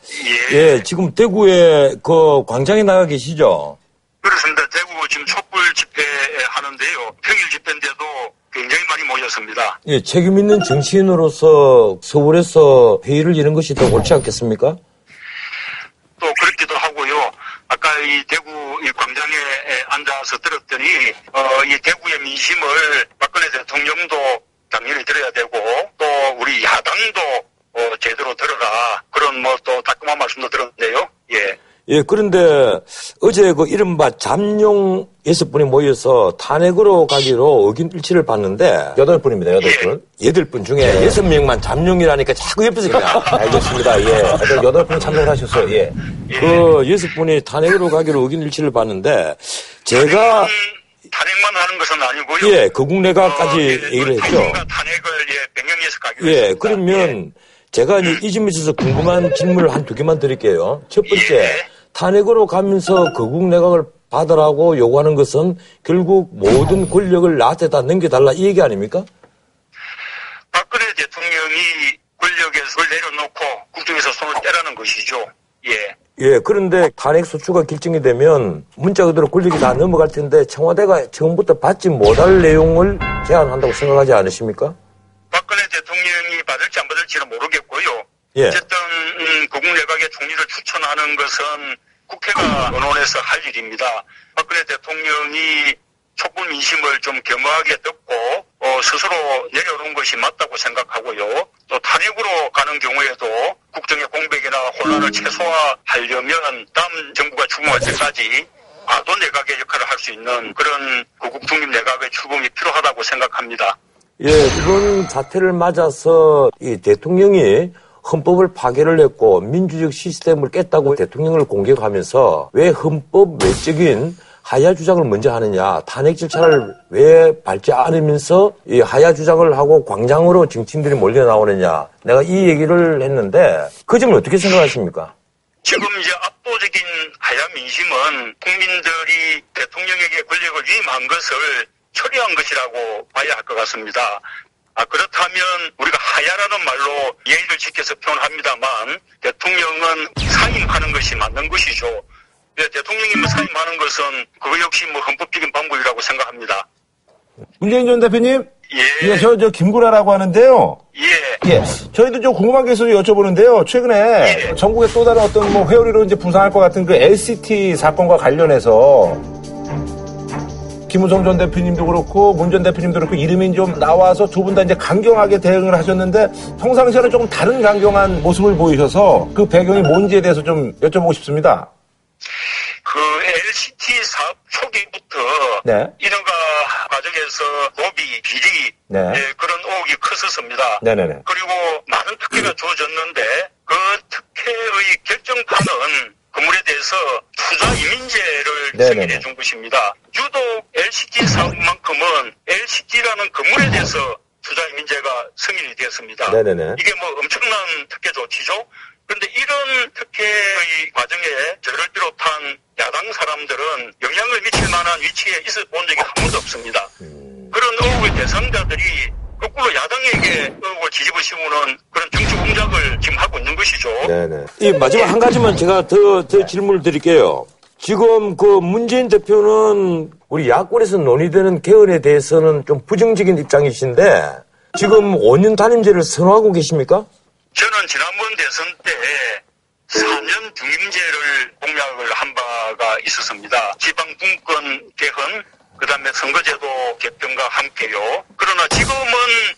예. 예, 지금 대구에 그 광장에 나가 계시죠? 그렇습니다. 대구 지금 촛불 집회 하는데요. 평일 집회인데도 굉장히 많이 모였습니다. 예, 책임 있는 정치인으로서 서울에서 회의를 여는 것이 더 옳지 않겠습니까? 또 그렇기도 하고요. 아까 이 대구 이 광장에 앉아서 들었더니 어, 이 대구의 민심을 박근혜 대통령도 당연히 들어야 되고 또 우리 야당도 어, 제대로 들어라 그런 뭐 또 따끔한 말씀도 들었는데요. 예. 예, 그런데 어제 그 이른바 잠룡 여섯 분이 모여서 탄핵으로 가기로 의견 일치를 봤는데 여덟 분입니다, 여덟 분. 여덟 분 중에 여섯 명만 잠룡이라니까 자꾸 옆에서 그냥 알겠습니다, 예. 하여튼 여덟 분 참석을 하셨어요, 예. 그 여섯 분이 탄핵으로 가기로 의견 일치를 봤는데 제가 탄핵만 하는 것은 아니고요. 예, 거국내각까지 어, 예, 얘기를 했죠. 탄핵과 탄핵을 예, 가기로 예, 했습니다. 그러면 제가 이 점에 있어서 궁금한 질문을 한 두 개만 드릴게요. 첫 번째, 예. 탄핵으로 가면서 거국 내각을 받으라고 요구하는 것은 결국 모든 권력을 나한테 다 넘겨달라 이 얘기 아닙니까? 박근혜 대통령이 권력에서 내려놓고 국정에서 손을 떼라는 것이죠. 예. 예, 그런데 탄핵 소추가 결정이 되면 문자 그대로 권력이 다 넘어갈 텐데 청와대가 처음부터 받지 못할 내용을 제안한다고 생각하지 않으십니까? 대통령이 받을지 안 받을지는 모르겠고요. 예. 어쨌든 음, 국내각의 총리를 추천하는 것은 국회가 언론에서 할 일입니다. 박근혜 대통령이 촛불 민심을 좀 겸허하게 듣고 어, 스스로 내려오는 것이 맞다고 생각하고요. 또 탄핵으로 가는 경우에도 국정의 공백이나 혼란을 최소화하려면 다음 정부가 출범할 때까지 아도 내각의 역할을 할 수 있는 그런 구국 중립 내각의 출범이 필요하다고 생각합니다. 예, 이번 사태를 맞아서 이 대통령이 헌법을 파괴를 했고 민주적 시스템을 깼다고 대통령을 공격하면서 왜 헌법 외적인 하야 주장을 먼저 하느냐, 탄핵 절차를 왜 밟지 않으면서 이 하야 주장을 하고 광장으로 정치인들이 몰려 나오느냐, 내가 이 얘기를 했는데 그 점을 어떻게 생각하십니까? 지금 이제 압도적인 하야 민심은 국민들이 대통령에게 권력을 위임한 것을 처리한 것이라고 봐야 할 것 같습니다. 아, 그렇다면 우리가 하야라는 말로 예의를 지켜서 표현합니다만 대통령은 사임하는 것이 맞는 것이죠. 예, 대통령이 뭐 사임하는 것은 그거 역시 뭐 헌법적인 방법이라고 생각합니다. 문재인 전 대표님? 예. 예, 저, 저, 김구라라고 하는데요. 예. 예. 저희도 좀 궁금한 게 있어서 여쭤보는데요. 최근에 예. 전국의 또 다른 어떤 뭐 회오리로 이제 부상할 것 같은 그 LCT 사건과 관련해서 김우성 전 대표님도 그렇고 문 전 대표님도 그렇고 이름이 좀 나와서 두 분 다 이제 강경하게 대응을 하셨는데 평상시와는 조금 다른 강경한 모습을 보이셔서 그 배경이 뭔지에 대해서 좀 여쭤보고 싶습니다. 그 LCT 사업 초기부터 네. 인허가 과정에서 로비, 비리 네. 예, 그런 의혹이 컸었습니다. 네네네. 그리고 많은 특혜가 주어졌는데 그 특혜의 결정판은 건물에 대해서 투자 이민제를. 승인해 준 것입니다. 유독 LCT 사업만큼은 LCT라는 건물에 대해서 투자 이민제가 승인이 되었습니다. 네네네. 이게 뭐 엄청난 특혜 조치죠. 그런데 이런 특혜의 과정에 저를 비롯한 야당 사람들은 영향을 미칠 만한 위치에 있어 본 적이 한 번도 없습니다. 그런 의혹의 대상자들이 거꾸로 야당에게 의혹을 뒤집어 씌우는 그런 정치 공작을 지금 하고 있는 것이죠. 네네. 이 마지막 한 가지만 제가 더, 더 질문을 드릴게요. 지금 그 문재인 대표는 우리 야권에서 논의되는 개헌에 대해서는 좀 부정적인 입장이신데 지금 5년 단임제를 선호하고 계십니까? 저는 지난번 대선 때 4년 중임제를 공약을 한 바가 있었습니다. 지방분권 개헌, 그 다음에 선거제도 개편과 함께요. 그러나 지금은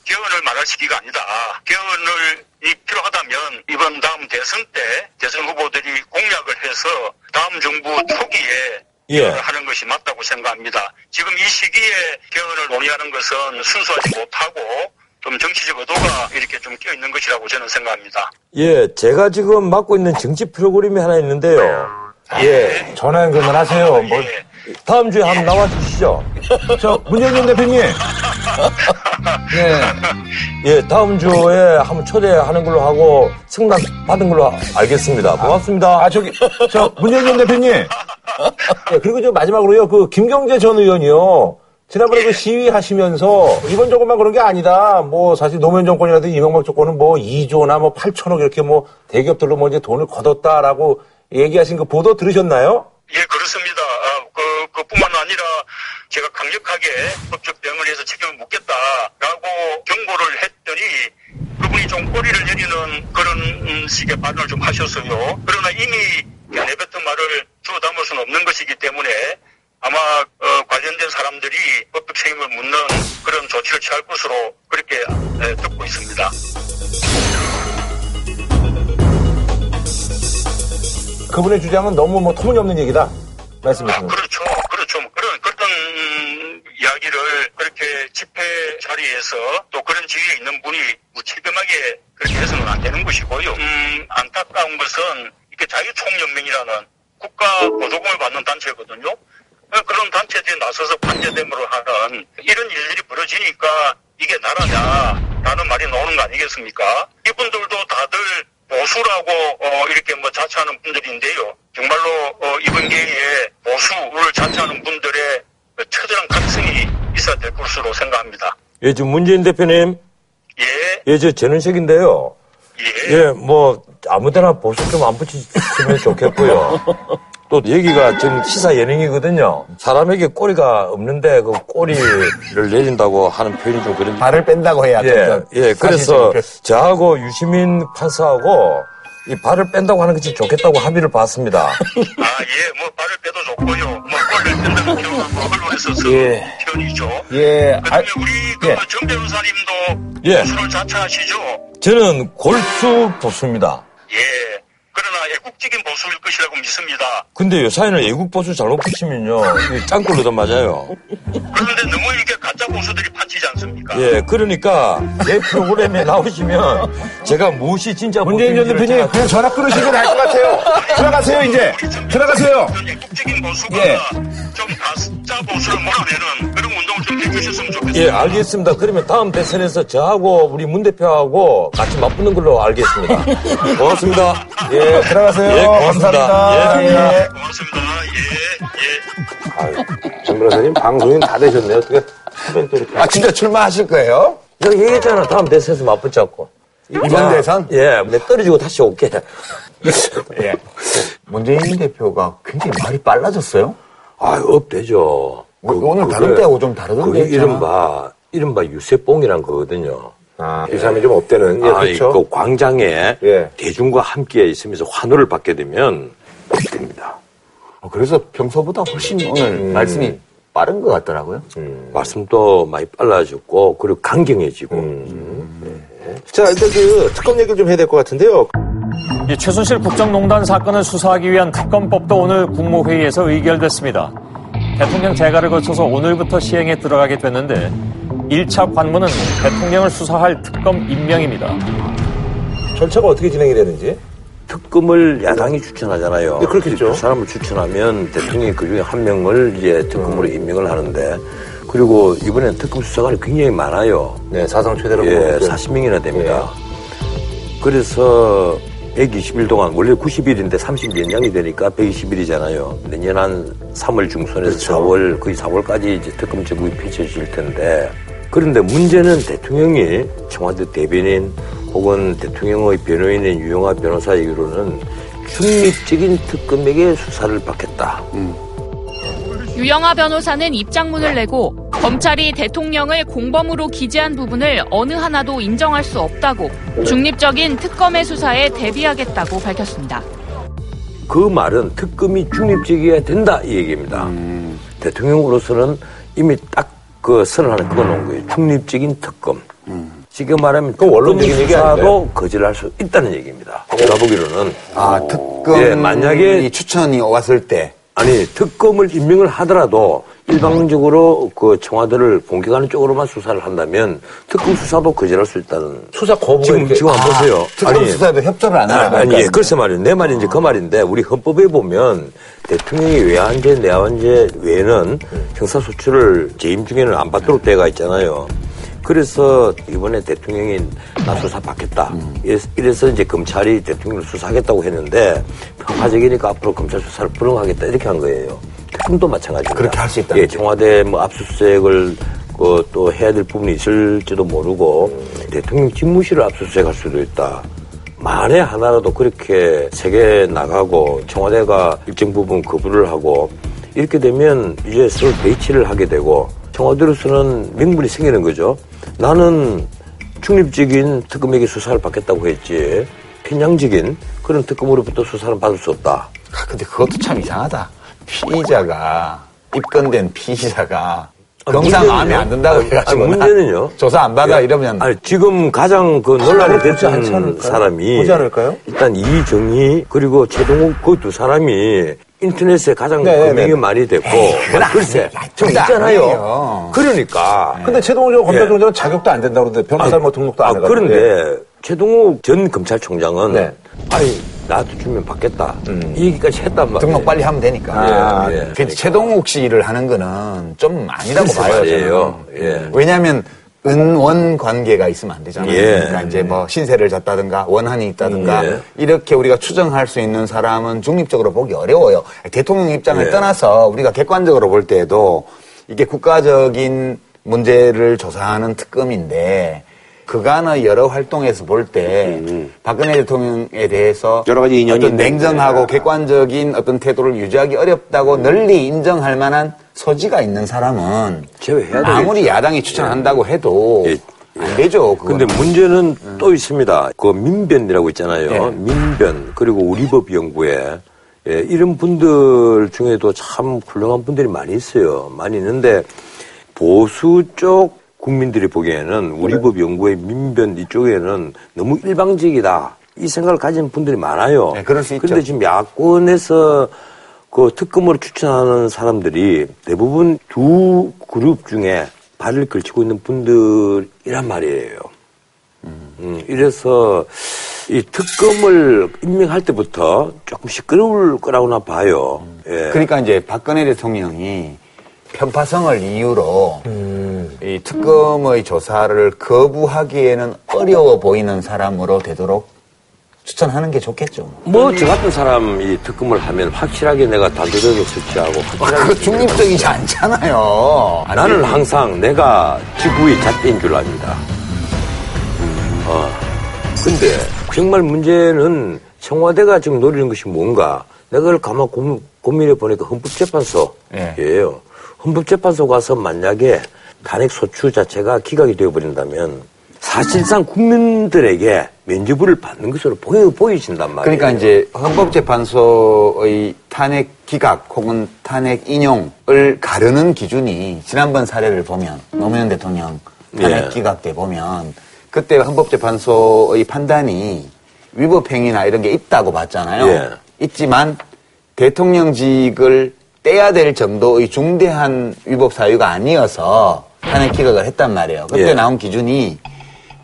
개헌을 말할 시기가 아니다. 개헌을 이 필요하다면 이번 다음 대선 때 대선 후보들이 공약을 해서 다음 정부 초기에 예. 하는 것이 맞다고 생각합니다. 지금 이 시기에 개헌을 논의하는 것은 순수하지 못하고 좀 정치적 의도가 이렇게 좀 끼어 있는 것이라고 저는 생각합니다. 예, 제가 지금 맡고 있는 정치 프로그램이 하나 있는데요. 예, 전화 연결만 하세요. 뭐, 예. 다음 주에 한번 나와 주시죠. 저, 문재인 전 대표님. 네. 예, 다음 주에 한번 초대하는 걸로 하고 승낙 받은 걸로 알겠습니다. 고맙습니다. 아, 저기, 저, 문재인 전 대표님. 예, 그리고 저 마지막으로요, 그, 김경재 전 의원이요. 지난번에 그 시위하시면서, 이번 정권만 그런 게 아니다. 뭐, 사실 노무현 정권이라든 이명박 정권은 뭐, 2조나 뭐, 8천억 이렇게 뭐, 대기업들로 뭐, 이제 돈을 걷었다라고 얘기하신 그 보도 들으셨나요? 예, 그렇습니다. 아, 그, 그뿐만 아니라 제가 강력하게 법적 대응을 해서 책임을 묻겠다라고 경고를 했더니 그분이 좀 꼬리를 내리는 그런 음, 식의 발언을 좀 하셨어요. 그러나 이미 내뱉은 말을 주워 담을 수는 없는 것이기 때문에 아마 어, 관련된 사람들이 법적 책임을 묻는 그런 조치를 취할 것으로 그렇게 에, 듣고 있습니다. 그분의 주장은 너무 뭐, 터무니없는 얘기다. 거. 그렇죠. 그렇죠. 뭐 이야기를 그렇게 집회 자리에서 또 그런 지위에 있는 분이 무책임하게 그렇게 해서는 안 되는 것이고요. 음, 안타까운 것은 이렇게 자유총연맹이라는 국가 보조금을 받는 단체거든요. 어, 그런 단체들이 나서서 반대대모를 하는 이런 일들이 벌어지니까 이게 나라냐라는 말이 나오는 거 아니겠습니까? 이분들도 다들 보수라고 어, 이렇게 뭐 자처하는 분들인데요. 정말로 어, 이번 기회에 보수를 자처 특별한 각성이 있어야 될 것으로 생각합니다. 예, 지금 문재인 대표님. 예. 예, 저 재능식인데요. 예. 예, 뭐, 아무데나 보수 좀 안 붙이시면 좋겠고요. 또 여기가 지금 시사 예능이거든요. 사람에게 꼬리가 없는데 그 꼬리를 내린다고 하는 표현이 좀 그런. 발을 뺀다고 해야 예, 예. 그래서 저하고 유시민 판사하고 이 발을 뺀다고 하는 것이 좋겠다고 합의를 봤습니다. 아, 예. 뭐 발을 빼도 좋고요. 뭐 꼬리를 뺀다는 경우도 쓰는 예. 표현이죠. 예. 그다음에 우리 그 예. 정 변호사님도 예. 자처하시죠. 저는 골수 보수입니다. 예. 그러나 애국적인 보수일 것이라고 믿습니다. 근데 요사이는 애국 보수 잘못 붙이면요. 이게 짱돌로도 맞아요. 그런데 너무 이렇게 가짜 보수들이 파치지 않습니까? 예, 그러니까 제 프로그램에 나오시면 제가 무엇이 진짜 문재인 전 보수인지를 대표님 제가- 그냥 전화 끊으시면 될것 같아요. 들어가세요 이제. 들어가세요. 애국적인 보수가 예. 좀 가짜 보수를 몰아내는 좀 해주셨으면 좋겠습니다. 예, 알겠습니다. 그러면 다음 대선에서 저하고 우리 문 대표하고 같이 맞붙는 걸로 알겠습니다. 고맙습니다. 예, 들어가세요. 예, 고맙습니다. 감사합니다. 예, 예. 고맙습니다. 예, 예. 아유, 정 변호사님 방송인 다 되셨네요. 어떻게. 아, 진짜 출마하실 거예요? 저 얘기했잖아. 다음 대선에서 맞붙자고. 이번 대선? 예, 내 떨어지고 다시 올게. 예. 문재인 대표가 굉장히 말이 빨라졌어요? 아, 업되죠. 뭐, 오늘 다른 때하고 좀 다르던데 그게 했잖아. 이른바, 이른바 유세뽕이란 거거든요. 아, 이 사람이 좀 업되는. 예, 아, 그렇죠. 그 광장에 예. 대중과 함께 있으면서 환호를 받게 되면 됩니다. 어, 그래서 평소보다 훨씬 오늘 말씀이 빠른 것 같더라고요. 말씀도 많이 빨라졌고 그리고 강경해지고 자, 일단 그 특검 얘기를 좀 해야 될 것 같은데요. 이 최순실 국정농단 사건을 수사하기 위한 특검법도 오늘 국무회의에서 의결됐습니다. 대통령 재가를 거쳐서 오늘부터 시행에 들어가게 됐는데 1차 관문은 대통령을 수사할 특검 임명입니다. 절차가 어떻게 진행이 되는지. 특검을 야당이 추천하잖아요. 네, 그렇겠죠. 그 사람을 추천하면 대통령이 그 중에 한 명을 이제 특검으로 임명을 하는데 그리고 이번엔 특검 수사관이 굉장히 많아요. 네, 사상 최대로. 예, 뭐 40명이나 됩니다. 그래서 120일 동안 원래 90일인데 30일 연장이 되니까 120일이잖아요. 내년 한 3월 중순에서 4월 거의 4월까지 이제 특검 제국이 펼쳐질 텐데 그런데 문제는 대통령이 청와대 대변인 혹은 대통령의 변호인인 유영아 변호사 얘기로는 중립적인 특검에게 수사를 받겠다. 유영아 변호사는 입장문을 내고 검찰이 대통령을 공범으로 기재한 부분을 어느 하나도 인정할 수 없다고 중립적인 특검의 수사에 대비하겠다고 밝혔습니다. 그 말은 특검이 중립적이어야 된다 이 얘기입니다. 대통령으로서는 이미 딱 그 선언하는 그거 놓은 거예요. 중립적인 특검. 지금 말하면 그건 원론적인 특검 얘기 수사도 거절할 수 있다는 얘기입니다. 제가 보기로는 아, 특검. 예, 만약에- 이 추천이 왔을 때. 아니 특검을 임명을 하더라도 일방적으로 그 청와대를 공격하는 쪽으로만 수사를 한다면 특검 수사도 거절할 수 있다는 수사 거부가 지금 이렇게- 지금 한번 보세요. 특검 수사에도 협조를 안 하나. 아니, 예, 글쎄 말이에요. 내 말이 이제 그 말인데, 우리 헌법에 보면 대통령이 외환죄, 내환죄 외에는 형사소추를 재임 중에는 안 받도록 되어가 있잖아요. 그래서 이번에 대통령이 나 수사 받겠다. 이래서, 이래서 이제 검찰이 대통령을 수사하겠다고 했는데 평화적이니까 앞으로 검찰 수사를 불응하겠다 이렇게 한 거예요. 특검도 마찬가지입니다. 그렇게 할 수 있다는 예, 청와대 뭐 압수수색을 그또 해야 될 부분이 있을지도 모르고 대통령 집무실을 압수수색할 수도 있다. 만에 하나라도 그렇게 세계 나가고 청와대가 일정 부분 거부를 하고 이렇게 되면 이제 서로 배치를 하게 되고 청와대로서는 명분이 생기는 거죠. 나는 중립적인 특검에게 수사를 받겠다고 했지 편향적인 그런 특검으로부터 수사를 받을 수 없다. 아, 근데 그것도 참 이상하다. 피의자가, 입건된 피의자가, 검사 문제는요? 마음에 안 든다고 해가지고. 아니, 문제는요. 조사 안 받아, 예. 이러면. 아니, 지금 가장 그 논란이 그렇지 않지 됐던? 사람이 보지 않을까요? 일단 이정희 그리고 최동욱 그 두 사람이 인터넷에 가장 네, 금액이 네. 많이 됐고 그건 글쎄. 좀 있잖아요. 그러니까 근데 최동호 전 예. 검찰총장은 자격도 안 된다고 그러는데 변호사 뭐 등록도 안 아, 해가지고. 그런데 최동욱 전 검찰총장은 네. 아니 나한테 주면 받겠다 이 얘기까지 했단 말이에요. 등록 빨리 하면 되니까. 아, 예, 예. 그 최동욱 씨 일을 하는 거는 좀 아니라고 봐요. 예. 왜냐하면 은원 관계가 있으면 안 되잖아요. 예. 그러니까 이제 뭐 신세를 졌다든가 원한이 있다든가 예. 이렇게 우리가 추정할 수 있는 사람은 중립적으로 보기 어려워요. 대통령 입장을 예. 떠나서 우리가 객관적으로 볼 때에도 이게 국가적인 문제를 조사하는 특검인데 그간의 여러 활동에서 볼때 박근혜 대통령에 대해서 여러 가지 인연이 어떤. 냉정하고 객관적인 어떤 태도를 유지하기 어렵다고 널리 인정할 만한 소지가 있는 사람은 제외해야 아무리 되겠죠. 야당이 추천한다고 해도 예, 안 되죠. 그건. 근데 문제는 또 있습니다. 그 민변이라고 있잖아요. 네. 민변 그리고 우리법 연구에 예, 이런 분들 중에도 참 훌륭한 분들이 많이 있어요. 많이 있는데 보수 쪽 국민들이 보기에는 우리법 연구의 민변 이쪽에는 너무 일방적이다. 이 생각을 가진 분들이 많아요. 네, 그럴 수 있죠. 근데 지금 야권에서 그 특검으로 추천하는 사람들이 대부분 두 그룹 중에 발을 걸치고 있는 분들이란 말이에요. 음, 이래서 이 특검을 임명할 때부터 조금 시끄러울 거라고나 봐요. 예. 그러니까 이제 박근혜 대통령이 편파성을 이유로 이 특검의 조사를 거부하기에는 어려워 보이는 사람으로 되도록 추천하는 게 좋겠죠. 뭐, 저 같은 사람이 특검을 하면 확실하게 내가 단도대로 설치하고 확실하게. 그거 중립적이지 않잖아요. 나는 항상 내가 지구의 잣대인 줄 압니다. 어. 근데 정말 문제는 청와대가 지금 노리는 것이 뭔가 내가 그걸 가만 고, 고민해 보니까 헌법재판소예요. 헌법재판소 가서 만약에 탄핵 소추 자체가 기각이 되어버린다면 사실상 국민들에게 면죄부를 받는 것으로 보여, 보이신단 말이에요. 그러니까 이제 헌법재판소의 탄핵 기각 혹은 탄핵 인용을 가르는 기준이 지난번 사례를 보면 노무현 대통령 탄핵 예. 기각 때 보면 그때 헌법재판소의 판단이 위법행위나 이런 게 있다고 봤잖아요. 예. 있지만 대통령직을 떼야 될 정도의 중대한 위법 사유가 아니어서 탄핵 기각을 했단 말이에요. 그때 예. 나온 기준이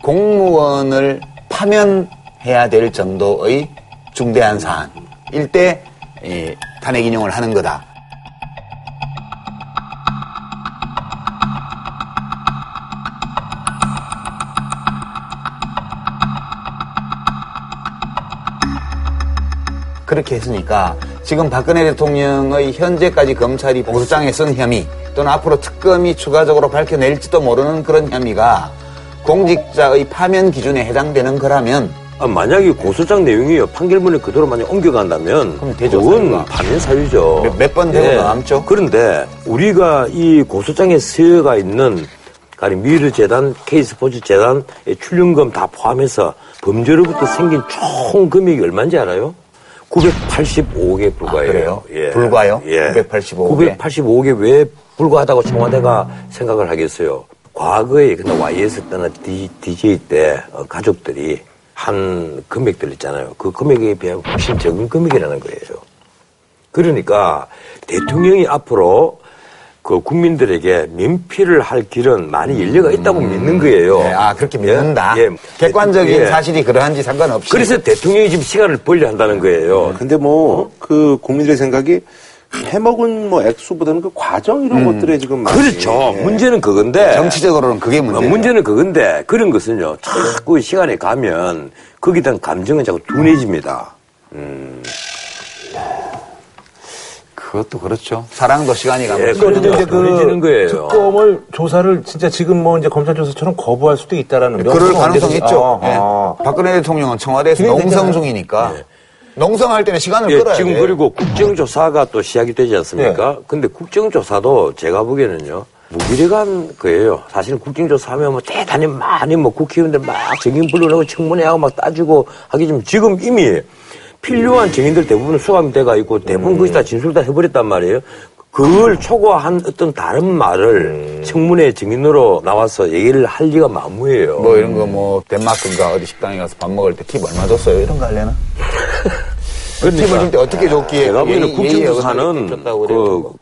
공무원을 파면해야 될 정도의 중대한 사안일 때 이, 탄핵 인용을 하는 거다. 그렇게 했으니까 지금 박근혜 대통령의 현재까지 검찰이 공소장에 쓴 혐의 또는 앞으로 특검이 추가적으로 밝혀낼지도 모르는 그런 혐의가 공직자의 파면 기준에 해당되는 거라면 아, 만약에 고소장 내용이 판결문에 그대로 만약 옮겨간다면 그럼 되죠, 그건 사유가. 파면 사유죠. 몇- 몇번 되고 남죠? 그런데 우리가 이 고소장에 쓰여가 있는 가령 미르재단, K스포츠재단의 출연금 다 포함해서 범죄로부터 생긴 총 금액이 얼마인지 알아요? 985억에 불과해요. 아, 그래요? 예. 불과요? 예. 985억 에? 985억에 왜 불과하다고 청와대가 생각을 하겠어요? 과거에 근데 YS 때나 DJ 때 어, 가족들이 한 금액들 있잖아요. 그 금액에 비하면 훨씬 적은 금액이라는 거예요. 그러니까 대통령이 앞으로 그 국민들에게 면피를 할 길은 많이 열려가 있다고 믿는 거예요. 네, 아 그렇게 믿는다. 예. 객관적인 예. 사실이 그러한지 상관없이. 그래서 대통령이 지금 시간을 벌려 한다는 거예요. 근데 뭐 그 국민들의 생각이 해먹은 뭐 액수보다는 그 과정 이런 것들에 지금 많이 그렇죠. 예. 문제는 그건데. 정치적으로는 그게 어, 문제예요. 문제는 그건데 그런 것은요. 자꾸 시간이 가면 거기에 대한 감정은 자꾸 둔해집니다. 그것도 그렇죠. 사랑도 시간이 가면. 예, 그런데 이제 그 거예요. 특검을 조사를 진짜 지금 뭐 이제 검찰 조사처럼 거부할 수도 있다라는 그럴 가능성이 있죠. 아, 예. 아. 박근혜 대통령은 청와대에서 농성. 중이니까 농성할 때는 시간을 예, 끌어야 지금 돼. 그리고 국정조사가 또 시작이 되지 않습니까? 네. 근데 국정조사도 제가 보기에는요, 무기력한 거예요. 사실 국정조사 하면 뭐 대단히 많이 뭐 국회의원들 막 증인 불러내고 청문회하고 막 따지고 하기 좀 지금 이미 필요한 증인들 대부분 수감이 돼가 있고 대부분 거기다 진술 다 해버렸단 말이에요. 그걸 초과한 어떤 다른 말을 청문회 증인으로 나와서 얘기를 할 리가 만무해요. 뭐 이런 거 뭐 덴마크인가 어디 식당에 가서 밥 먹을 때 팁 얼마 줬어요? 이런 거 하려나? 팁을 줄 때 어떻게 줬기에 제가 보기에는 국정조사는 그 그래요.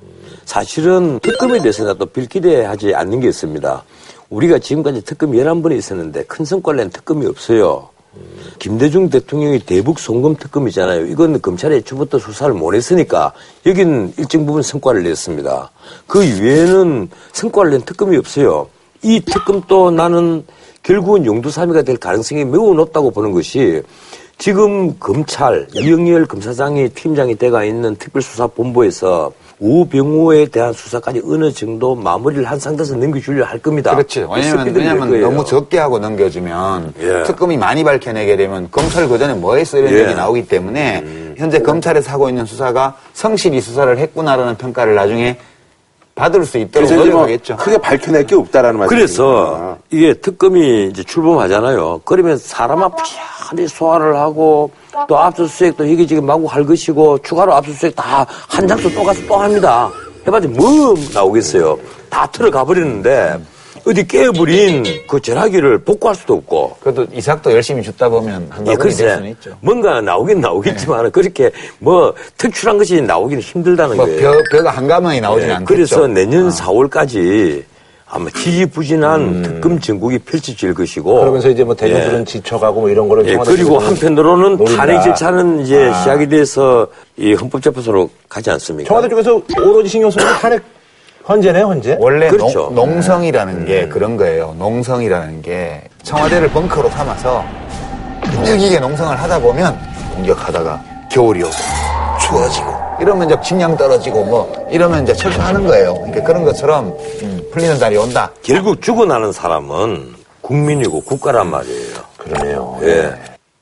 사실은 특검에 대해서는 또 빌기대하지 않는 게 있습니다. 우리가 지금까지 특검 11번이 있었는데 큰 성과를 낸 특검이 없어요. 김대중 대통령이 대북 송금 특검이잖아요. 이건 검찰이 애초부터 수사를 못 했으니까 여기는 일정 부분 성과를 냈습니다. 그 이외에는 성과를 낸 특검이 없어요. 이 특검도 나는 결국은 용두사미가 될 가능성이 매우 높다고 보는 것이 지금 검찰 이영렬 검사장이 팀장이 돼가 있는 특별수사본부에서 우병우에 대한 수사까지 어느 정도 마무리를 한 상태에서 넘겨주려 할 겁니다. 그렇지. 왜냐면, 스피드를 왜냐면 낼 거예요. 너무 적게 하고 넘겨주면 예. 특검이 많이 밝혀내게 되면 검찰 그 전에 뭐 했어 이런 예. 얘기 나오기 때문에 현재 검찰에서 하고 있는 수사가 성실히 수사를 했구나라는 평가를 나중에 받을 수 있도록 뭐 노력하겠죠. 크게 밝혀낼 게 없다라는 말이죠. 그래서 이게 특검이 이제 출범하잖아요. 그러면 사람 앞부지런히 소화를 하고 또 압수수색도 이게 지금 마구 할 것이고 추가로 압수수색 다 한 장소 또 가서 또 합니다. 해봤자 뭐 나오겠어요. 다 틀어가 버리는데 어디 깨어버린 그 전화기를 복구할 수도 없고. 그래도 이삭도 열심히 줬다 보면 한 예, 될 수는 글쎄, 있죠. 뭔가 나오긴 나오겠지만 그렇게 뭐 특출한 것이 나오기는 힘들다는 뭐 거예요. 벼, 벼가 한가만이 나오진 예, 않겠죠. 그래서 내년 아. 4월까지 아마 지지부진한 특검 전국이 펼쳐질 것이고. 음. 그러면서 이제 뭐 대중들은 예. 지쳐가고 뭐 이런 거를 예, 그리고 한편으로는 노린다. 탄핵 절차는 이제 아. 시작이 돼서 이 헌법재판소로 가지 않습니까? 청와대 쪽에서 오로지 신경 쓰는 게 탄핵 헌재네요, 헌재. 원래 그렇죠. 농, 농성이라는 게 그런 거예요. 농성이라는 게 청와대를 벙커로 삼아서 끈질기게 농성을 하다 보면 공격하다가 겨울이 오고 추워지고 이러면 이제 식량 떨어지고 뭐 이러면 이제 철수하는 거예요. 그러니까 그런 것처럼 음, 풀리는 날이 온다. 결국 죽어나는 사람은 국민이고 국가란 말이에요. 그러네요. 예.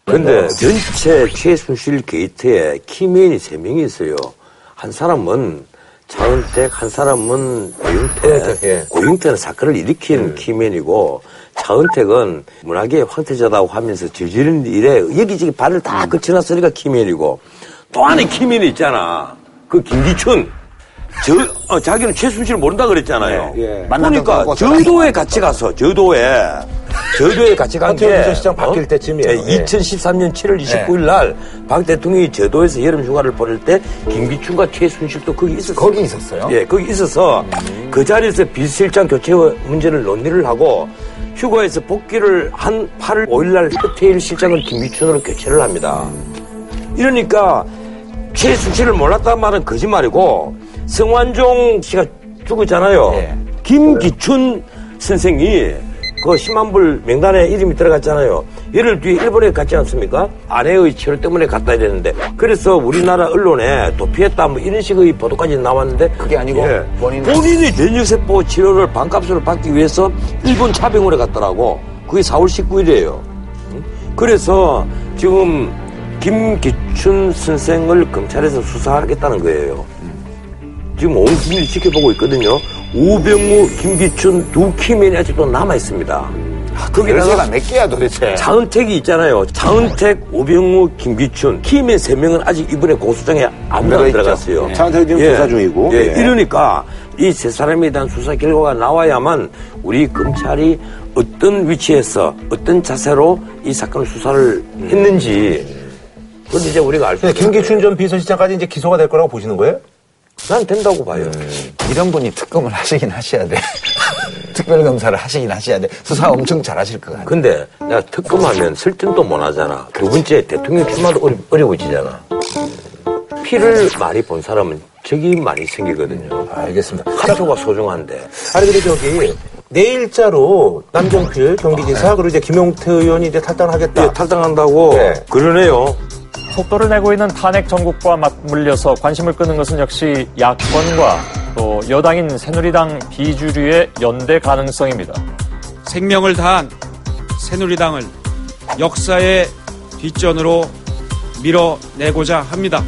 근데 전체 최순실 게이트에 키맨이 세 명이 있어요. 한 사람은 차은택, 한 사람은 고영태. 예. 고영태는 사건을 일으킨 키맨이고 차은택은 문학의 황태자다고 하면서 저지른 일에 여기저기 발을 다 거쳐놨으니까 키맨이고 또 안에 키맨이 있잖아. 그 김기춘. 저, 어, 자기는 최순실을 모른다 그랬잖아요. 예, 예. 그러니까 저도에 같이 가서 저도에 저도에 같이 간게 헌태영 비서실장 바뀔 때쯤이에요. 예. 2013년 7월 29일 날 박 대통령이 저도에서 여름 휴가를 보낼 때 김기춘과 최순실도 거기 있었어요. 거기 있었어요? 예, 거기 있어서 그 자리에서 비서실장 교체 문제를 논의를 하고 휴가에서 복귀를 한 8월 5일 날 허태일 실장을 김기춘으로 교체를 합니다. 이러니까 최순실을 몰랐다는 말은 거짓말이고 성완종 씨가 죽었잖아요. 예. 김기춘 선생이 그 10만 불 명단에 이름이 들어갔잖아요. 열흘 뒤에 일본에 갔지 않습니까? 아내의 치료 때문에 갔다 이랬는데 그래서 우리나라 언론에 도피했다 뭐 이런 식의 보도까지 나왔는데 그게 아니고 예. 본인- 본인이 면역세포 치료를 반값으로 받기 위해서 일본 차병원에 갔더라고. 그게 4월 19일이에요. 그래서 지금 김기춘 선생을 검찰에서 수사하겠다는 거예요. 지금 온 국민이 지켜보고 있거든요. 우병우, 김기춘 두 키맨이 아직도 남아 있습니다. 열쇠가 거기다가 몇 개야 도대체? 차은택이 있잖아요. 차은택, 우병우, 김기춘 키맨 세 명은 아직 이번에 고소장에 들어있죠. 들어갔어요. 예. 차은택이 지금 조사 중이고. 예, 예. 이러니까 이 세 사람에 대한 수사 결과가 나와야만 우리 검찰이 어떤 위치에서 어떤 자세로 이 사건을 수사를 했는지 그건 이제 우리가 알수 근데 있어요. 김기춘 전 비서실장까지 이제 기소가 될 거라고 보시는 거예요? 난 된다고 봐요. 이런 분이 특검을 하시긴 하셔야 돼. 특별검사를 하시긴 하셔야 돼. 수사 엄청 잘하실 것 같아. 근데 내가 특검하면 설득도 못 하잖아. 두 번째 대통령 출마도 어려, 어려워지잖아. 피를 많이 본 사람은 적이 많이 생기거든요. 알겠습니다. 한 표가 소중한데. 아니 근데 저기 내 일자로 남경필 경기지사 그리고 이제 김용태 의원이 이제 탈당을 하겠다. 예, 탈당한다고 네. 그러네요. 속도를 내고 있는 탄핵 전국과 맞물려서 관심을 끄는 것은 역시 야권과 또 여당인 새누리당 비주류의 연대 가능성입니다. 생명을 다한 새누리당을 역사의 뒷전으로 밀어내고자 합니다.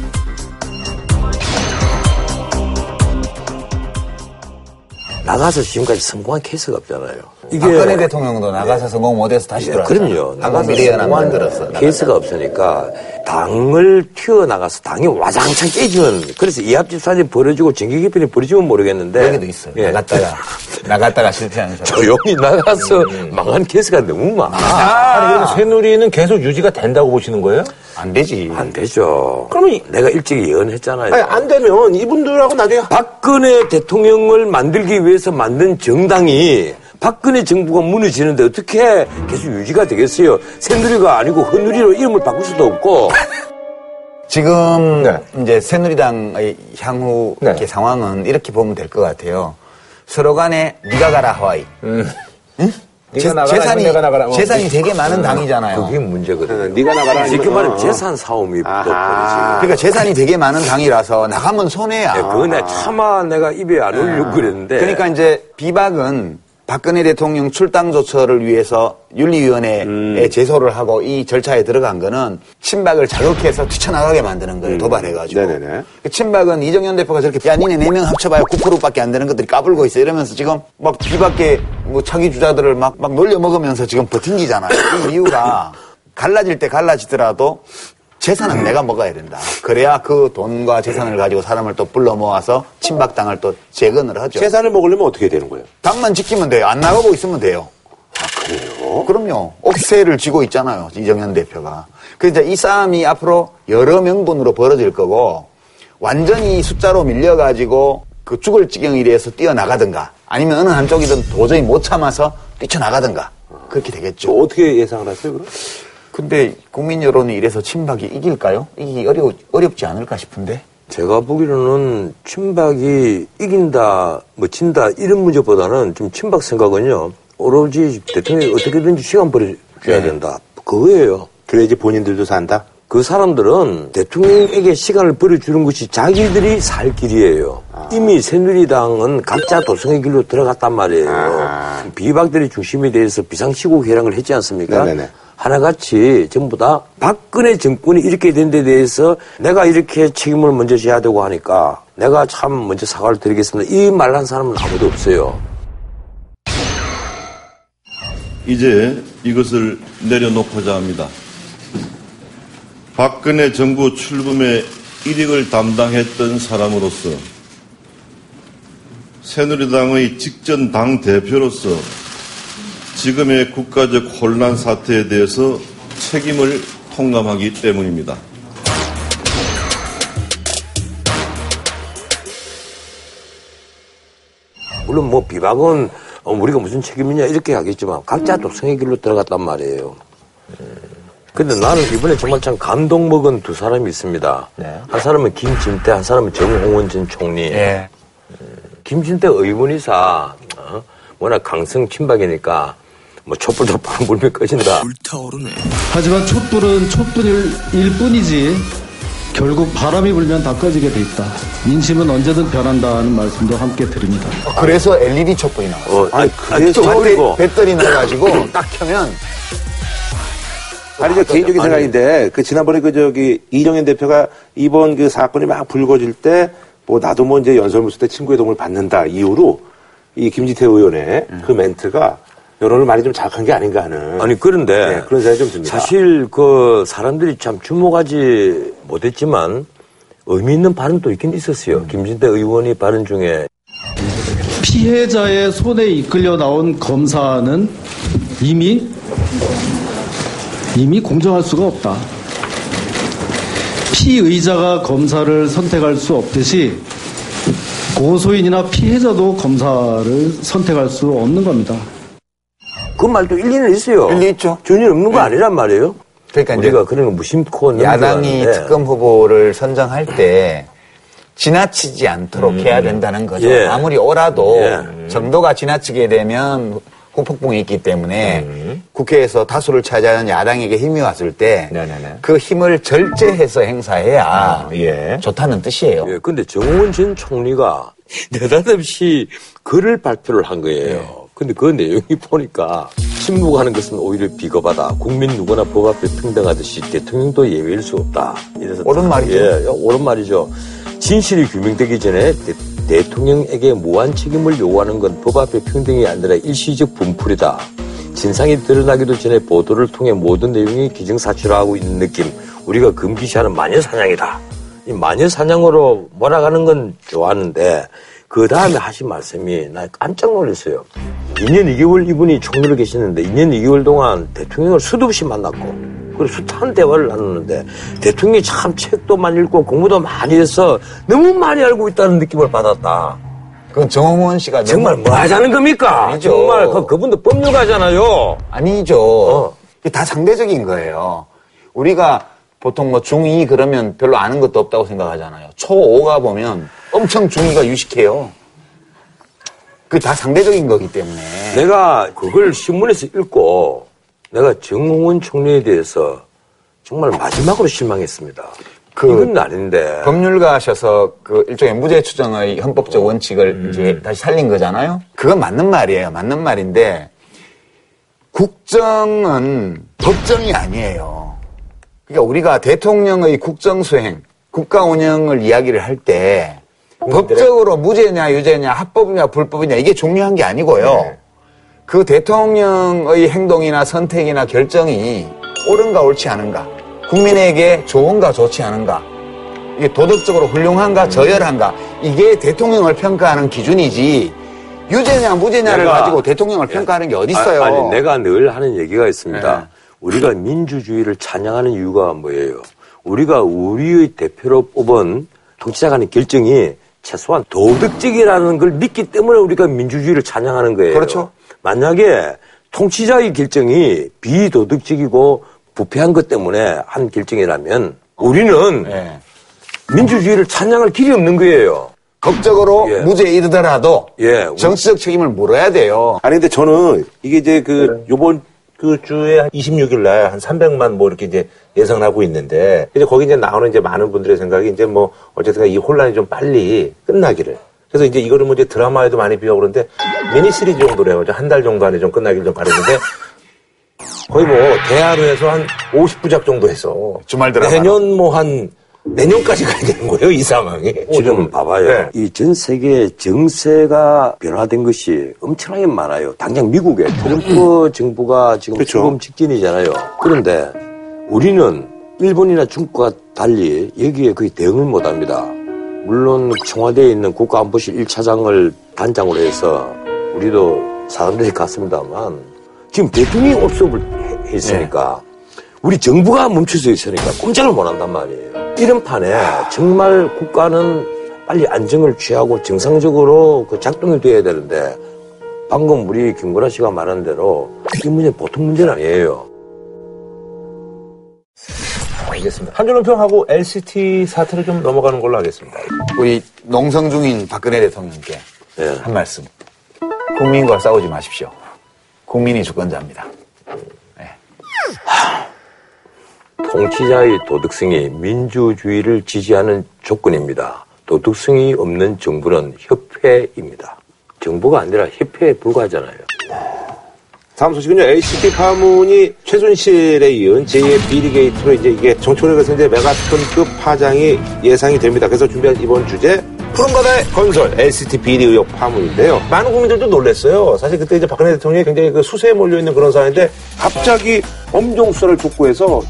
나가서 지금까지 성공한 케이스가 없잖아요. 이게 박근혜 대통령도 나가서 성공 못해서 다시 예, 돌아왔잖아. 그럼요. 나가서 미래연합 만들었어. 케이스가 없으니까 당을 튀어 나가서 당이 와장창 깨지면 그래서 이합집산이 벌어지고 정계 개편이 벌어지면 모르겠는데 여기도 있어요. 예. 나갔다가 나갔다가 실패하는 사람. 조용히 나가서 망한 케이스가 너무 많아. 아니 그럼 새누리는 계속 유지가 된다고 보시는 거예요? 안 되지. 안 되죠. 그러면 이- 내가 일찍 예언했잖아요. 아니 안 되면 이분들하고 나중에 박근혜 대통령을 만들기 위해서 만든 정당이 박근혜 정부가 무너지는데 어떻게 계속 유지가 되겠어요? 새누리가 아니고 헌누리로 이름을 바꿀 수도 없고. 지금 네. 이제 새누리당의 향후 네. 이렇게 상황은 이렇게 보면 될 것 같아요. 서로 간에 네가 가라 하와이. 음. 응? 네가 재- 나가라, 재산이 내가 나가라. 어, 재산이 네. 되게 많은 어, 당이잖아요. 그게 문제거든요. 어, 네가 나가라. 이거는. 말하면 재산 싸움이 붙어버리지. 그러니까 재산이 되게 많은 당이라서 나가면 손해야. 예, 그거 내가 차마 내가 입에 안 올리려고 그랬는데. 그러니까 이제 비박은 박근혜 대통령 출당 조처를 위해서 윤리위원회에 음. 제소를 하고 이 절차에 들어간 거는 친박을 자극해서 뛰쳐나가게 만드는 거예요. 도발해가지고. 음. 네네네. 그 친박은 이정현 대표가 저렇게 야 니네 네 명 합쳐봐야 9%밖에 안 되는 것들이 까불고 있어 이러면서 지금 막 비박계 뭐 차기 주자들을 막, 막 놀려 먹으면서 지금 버틴기잖아요. 이 이유가 갈라질 때 갈라지더라도 재산은 내가 먹어야 된다. 그래야 그 돈과 재산을 가지고 사람을 또 불러 모아서 친박당을 또 재건을 하죠. 재산을 먹으려면 어떻게 되는 거예요? 당만 지키면 돼요. 안 나가고 있으면 돼요. 아, 그래요? 그럼요. 억세를 쥐고 있잖아요. 이정현 대표가. 그래서 이제 이 싸움이 앞으로 여러 명분으로 벌어질 거고, 완전히 숫자로 밀려가지고 그 죽을 지경에 대해서 뛰어나가든가, 아니면 어느 한쪽이든 도저히 못 참아서 뛰쳐나가든가, 그렇게 되겠죠. 어떻게 예상을 하세요, 그럼? 근데 국민 여론이 이래서 친박이 이길까요? 이기 어려, 어렵지 않을까 싶은데. 제가 보기로는 친박이 이긴다, 뭐 진다 이런 문제보다는 좀 친박 생각은요. 오로지 대통령이 어떻게든지 시간 벌어줘야 된다. 그거예요. 그래야지 본인들도 산다? 그 사람들은 대통령에게 시간을 벌어주는 것이 자기들이 살 길이에요. 이미 새누리당은 각자 도성의 길로 들어갔단 말이에요. 비박들의 중심에 대해서 비상시국 회랑을 했지 않습니까? 네네네. 하나같이 전부 다 박근혜 정권이 이렇게 된 데 대해서 내가 이렇게 책임을 먼저 져야 되고 하니까 내가 참 먼저 사과를 드리겠습니다. 이 말 한 사람은 아무도 없어요. 이제 이것을 내려놓고자 합니다. 박근혜 정부 출범의 일익을 담당했던 사람으로서 새누리당의 직전 당 대표로서 지금의 국가적 혼란 사태에 대해서 책임을 통감하기 때문입니다. 물론 뭐 비박은 어, 우리가 무슨 책임이냐 이렇게 하겠지만 각자 독성의 길로 들어갔단 말이에요. 음. 근데 나는 이번에 정말 참 감동 먹은 두 사람이 있습니다. 한 사람은 김진태, 한 사람은 정홍원 전 총리. 예. 김진태 의원이사 어? 워낙 강성 친박이니까 뭐 촛불도 팍 물면 꺼진다. 하지만 촛불은 촛불일 뿐이지 결국 바람이 불면 다 꺼지게 돼 있다. 민심은 언제든 변한다는 말씀도 함께 드립니다. 그래서 LED 촛불이 나와요. 어, 아니, 그래서 배터리, 그리고- 배터리 넣어가지고 딱 켜면 아니, 제 개인적인 아니. 생각인데, 그, 지난번에 그, 저기, 이정현 대표가 이번 그 사건이 막 불거질 때, 뭐, 나도 뭐 이제 연설문서 때 친구의 도움을 받는다 이후로, 이 김지태 의원의 그 멘트가 여론을 많이 좀 자극한 게 아닌가 하는. 아니 그런데 네, 그런 생각이 좀 듭니다. 사실 그 사람들이 참 주목하지 못했지만 의미 있는 발언도 있긴 있었어요. 김진태 의원이 발언 중에 피해자의 손에 이끌려 나온 검사는 이미 이미 공정할 수가 없다. 피의자가 검사를 선택할 수 없듯이 고소인이나 피해자도 검사를 선택할 수 없는 겁니다. 그 말도 일리는 있어요. 일리 있죠. 전혀 없는 거 아니란 말이에요. 그러니까 우리가 그런 거 무심코 넘어가는데. 야당이 특검 후보를 선정할 때 지나치지 않도록 해야 된다는 거죠. 예. 아무리 오라도 예. 정도가 지나치게 되면 후폭풍이 있기 때문에 국회에서 다수를 차지하는 야당에게 힘이 왔을 때 그 힘을 절제해서 행사해야 좋다는 뜻이에요. 예, 근데 정홍원 전 총리가 느닷없이 글을 발표를 한 거예요. 근데 그 내용이 보니까 침묵하는 것은 오히려 비겁하다. 국민 누구나 법 앞에 평등하듯이 대통령도 예외일 수 없다. 이래서 옳은 말이죠. 예, 옳은 말이죠. 진실이 규명되기 전에 대, 통령에게 무한 책임을 요구하는 건 법 앞에 평등이 아니라 일시적 분풀이다. 진상이 드러나기도 전에 보도를 통해 모든 내용이 기정사실화하고 있는 느낌. 우리가 금기시하는 마녀사냥이다. 이 마녀사냥으로 몰아가는 건 좋았는데 그 다음에 하신 말씀이 나 깜짝 놀랐어요. 2년 2개월 이분이 총리로 계시는데 2년 2개월 동안 대통령을 수도 없이 만났고 그리고 숱한 대화를 나눴는데 대통령이 참 책도 많이 읽고 공부도 많이 해서 너무 많이 알고 있다는 느낌을 받았다. 그건 정홍원 씨가 정말 뭐 하자는 겁니까? 아니죠. 정말 그, 그분도 법률가잖아요. 아니죠. 이게 다 상대적인 거예요. 우리가 보통 뭐 중2 그러면 별로 아는 것도 없다고 생각하잖아요. 초5가 보면 엄청 중2가 유식해요. 그게 다 상대적인 거기 때문에. 내가 그걸 신문에서 읽고 내가 정홍원 총리에 대해서 정말 마지막으로 실망했습니다. 그 이건 아닌데. 법률가셔서 그 일종의 무죄 추정의 헌법적 원칙을 이제 다시 살린 거잖아요. 그건 맞는 말이에요. 맞는 말인데 국정은 법정이 아니에요. 그러니까 우리가 대통령의 국정 수행, 국가 운영을 이야기를 할 때 법적으로 무죄냐 유죄냐 합법이냐 불법이냐 이게 중요한 게 아니고요. 그 대통령의 행동이나 선택이나 결정이 옳은가 옳지 않은가 국민에게 좋은가 좋지 않은가 이게 도덕적으로 훌륭한가 저열한가 이게 대통령을 평가하는 기준이지 유죄냐 무죄냐를 내가- 가지고 대통령을 평가하는 게 어디 있어요? 아, 니 내가 늘 하는 얘기가 있습니다. 네. 우리가 민주주의를 찬양하는 이유가 뭐예요? 우리가 우리의 대표로 뽑은 통치자가 하는 결정이 최소한 도덕적이라는 걸 믿기 때문에 우리가 민주주의를 찬양하는 거예요. 그렇죠. 만약에 통치자의 결정이 비도덕적이고 부패한 것 때문에 한 결정이라면 우리는 네. 민주주의를 찬양할 길이 없는 거예요. 법적으로 예. 무죄에 이르더라도 예. 정치적 책임을 물어야 돼요. 아니 근데 저는 이게 이제 그 요번 그 주에 한 26일 날 한 300만 뭐 이렇게 이제 예상을 하고 있는데 이제 거기 이제 나오는 이제 많은 분들의 생각이 이제 뭐 어쨌든 이 혼란이 좀 빨리 끝나기를. 그래서 이제 이거를 뭐 이제 드라마에도 많이 비하고 그러는데 미니 시리즈 정도래요. 한달 정도 안에 좀 끝나길 좀 바라는데 거의 뭐 대하루에서 한 50부작 정도 해서 주말 드라마. 내년 뭐 한 내년까지 가야 되는 거예요 이 상황이. 지금 봐봐요. 네. 이전 세계 정세가 변화된 것이 엄청나게 많아요. 당장 미국에 트럼프 정부가 지금 그렇죠. 출범 직전이잖아요. 그런데 우리는 일본이나 중국과 달리 여기에 거의 대응을 못 합니다. 물론 청와대에 있는 국가안보실 1차장을 단장으로 해서 우리도 사람들이 갔습니다만 지금 대통령이 해- 했으니까 우리 정부가 멈춰서 있으니까 꼼짝을 못 한단 말이에요. 이런 판에 정말 국가는 빨리 안정을 취하고 정상적으로 그 작동이 돼야 되는데 방금 우리 김구라 씨가 말한 대로 이 문제 보통 문제는 아니에요. 알겠습니다. 한준호 평하고 LCT 사태를 좀 넘어가는 걸로 하겠습니다. 우리 농성 중인 박근혜 대통령께 예. 한 말씀. 국민과 싸우지 마십시오. 국민이 주권자입니다. 통치자의 도덕성이 민주주의를 지지하는 조건입니다. 도덕성이 없는 정부는 협회입니다. 정부가 아니라 협회에 불과하잖아요. 다음 소식은요, LCT 파문이 최순실에 이은 제2의 비리게이트로 이제 이게 정치권에서 이제 메가톤급 파장이 예상이 됩니다. 그래서 준비한 이번 주제, 푸른바다의 건설, LCT 비리 의혹 파문인데요. 많은 국민들도 놀랐어요. 사실 그때 이제 박근혜 대통령이 굉장히 그 수세에 몰려 있는 그런 상황인데, 갑자기 엄정 수사를 촉구해서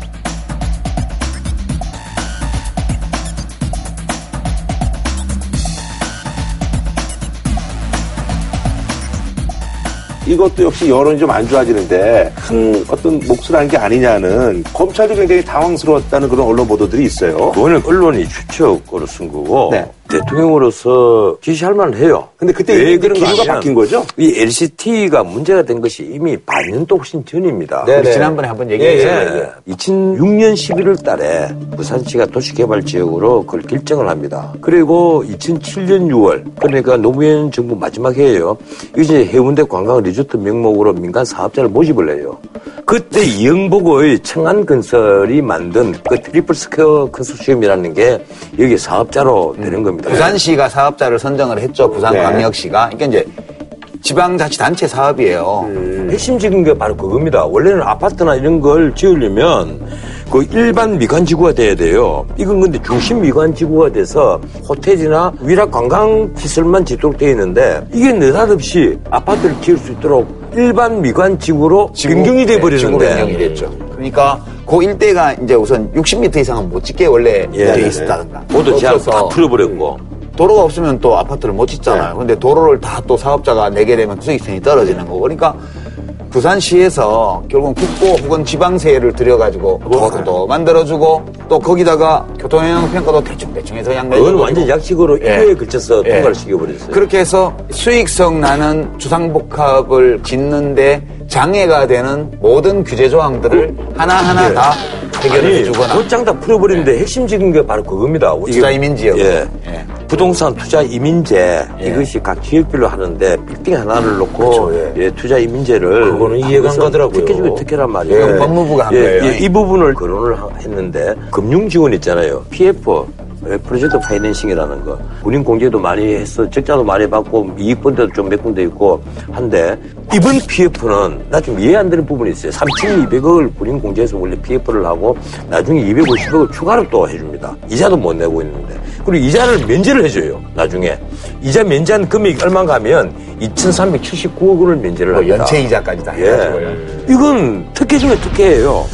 이것도 역시 여론이 좀 안 좋아지는데 큰 어떤 몫을 한 게 아니냐는 검찰도 굉장히 당황스러웠다는 그런 언론 보도들이 있어요. 그거는 언론이 추측으로 쓴 거고 네. 대통령으로서 지시할 만은 해요. 근데 그때 왜 그런가 기류가 바뀐 거죠? 이 LCT가 문제가 된 것이 이미 반년도 훨씬 전입니다. 네, 우리 네. 지난번에 한번 예, 얘기했잖아요. 예. 2006년 11월 달에 부산시가 도시개발 지역으로 그걸 결정을 합니다. 그리고 2007년 6월, 그러니까 노무현 정부 마지막 해에요. 이제 해운대 관광 리조트 명목으로 민간 사업자를 모집을 해요. 그때 이영복의 청안건설이 만든 그 Triple Square 컨소시엄이라는 게 여기 사업자로 되는 겁니다. 부산시가 사업자를 선정을 했죠. 부산광역시가. 그러니까 이제 지방자치단체 사업이에요. 핵심적인 게 바로 그겁니다. 원래는 아파트나 이런 걸 지으려면 그 일반 미관지구가 돼야 돼요. 이건 근데 중심 미관지구가 돼서 호텔이나 위락 관광시설만 짓도록 되어 있는데 이게 느닷없이 아파트를 지을 수 있도록 일반 미관 지구로 변경이 네, 돼버리는데. 그러니까 그 일대가 이제 우선 60m 이상은 못 짓게 원래 예, 돼 예. 있었다든가. 모두 제한 없어서 다 풀어버렸고 도로가 없으면 또 아파트를 못 짓잖아요. 근데 도로를 다 또 사업자가 내게 되면 수익성이 떨어지는 거고. 그러니까 부산시에서 결국은 국고 혹은 지방세를 들여가지고 도로도 만들어주고 또 거기다가 교통영향평가도 대충대충 해서 그냥 그건 완전 약식으로 예. 일회에 걸쳐서 예. 통과를 시켜버렸어요. 그렇게 해서 수익성 나는 주상복합을 짓는데 장애가 되는 모든 규제 조항들을 하나하나 다 해결을 아니, 해주거나 곧장 다 풀어버리는데 핵심적인 게 바로 그겁니다. 투자 이민지역. 예. 예. 부동산 투자 이민제 예. 이것이 각 지역별로 하는데 빌딩 하나를 놓고 그렇죠, 예, 투자 이민제를 그거는 이해가 안 가더라고요. 특혜적인 특혜란 말이에요. 법무부가 한 예, 거예요. 예, 이 부분을 거론을 하- 했는데 금융 지원 있잖아요. PF 예, project financing이라는 거. 군인 공제도 많이 했어. 적자도 많이 보고 이익 본 데도 좀 몇 군데 있고 한데 이번 PF는 나 좀 이해 안 되는 부분이 있어요. 3,200억을 군인 공제해서 원래 PF를 하고 나중에 250억을 추가로 또 해줍니다. 이자도 못 내고 있는데. 그리고 이자를 면제를 해줘요 나중에. 이자 면제한 금액이 얼마인가 하면 2,379억 원을 면제를 뭐 합니다. 연체 이자까지 다 해가지고요. 예. 이건 특혜 중에 특혜예요.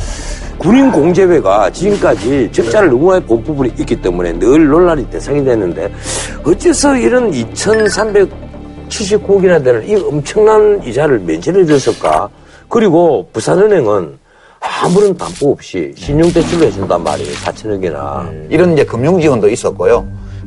군인 공제회가 지금까지 적자를 너무 많이 본 부분이 있기 때문에 늘 논란이 대상이 됐는데 어째서 이런 2,379억이나 되는 이 엄청난 이자를 면제를 해줬을까? 그리고 부산은행은 아무런 담보 없이 신용대출을 해준단 말이에요. 4천억이나. 이런 이제 금융 지원도 있었고요.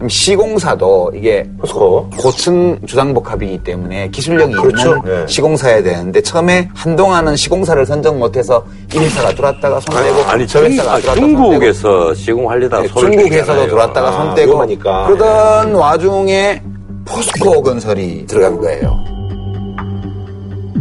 시공사도 이게 포스코. 고층 주상복합이기 때문에 기술력이 그렇죠. 있는 네. 시공사야 되는데 처음에 한동안은 시공사를 선정 못해서 이 회사가 들어왔다가 손 떼고 아니, 들어왔다가 손 떼고 중국에서 시공하려다가 네, 중국에서도. 들어왔다가 아, 손 떼고 위험하니까. 그러던 와중에 포스코 건설이 들어간 거예요.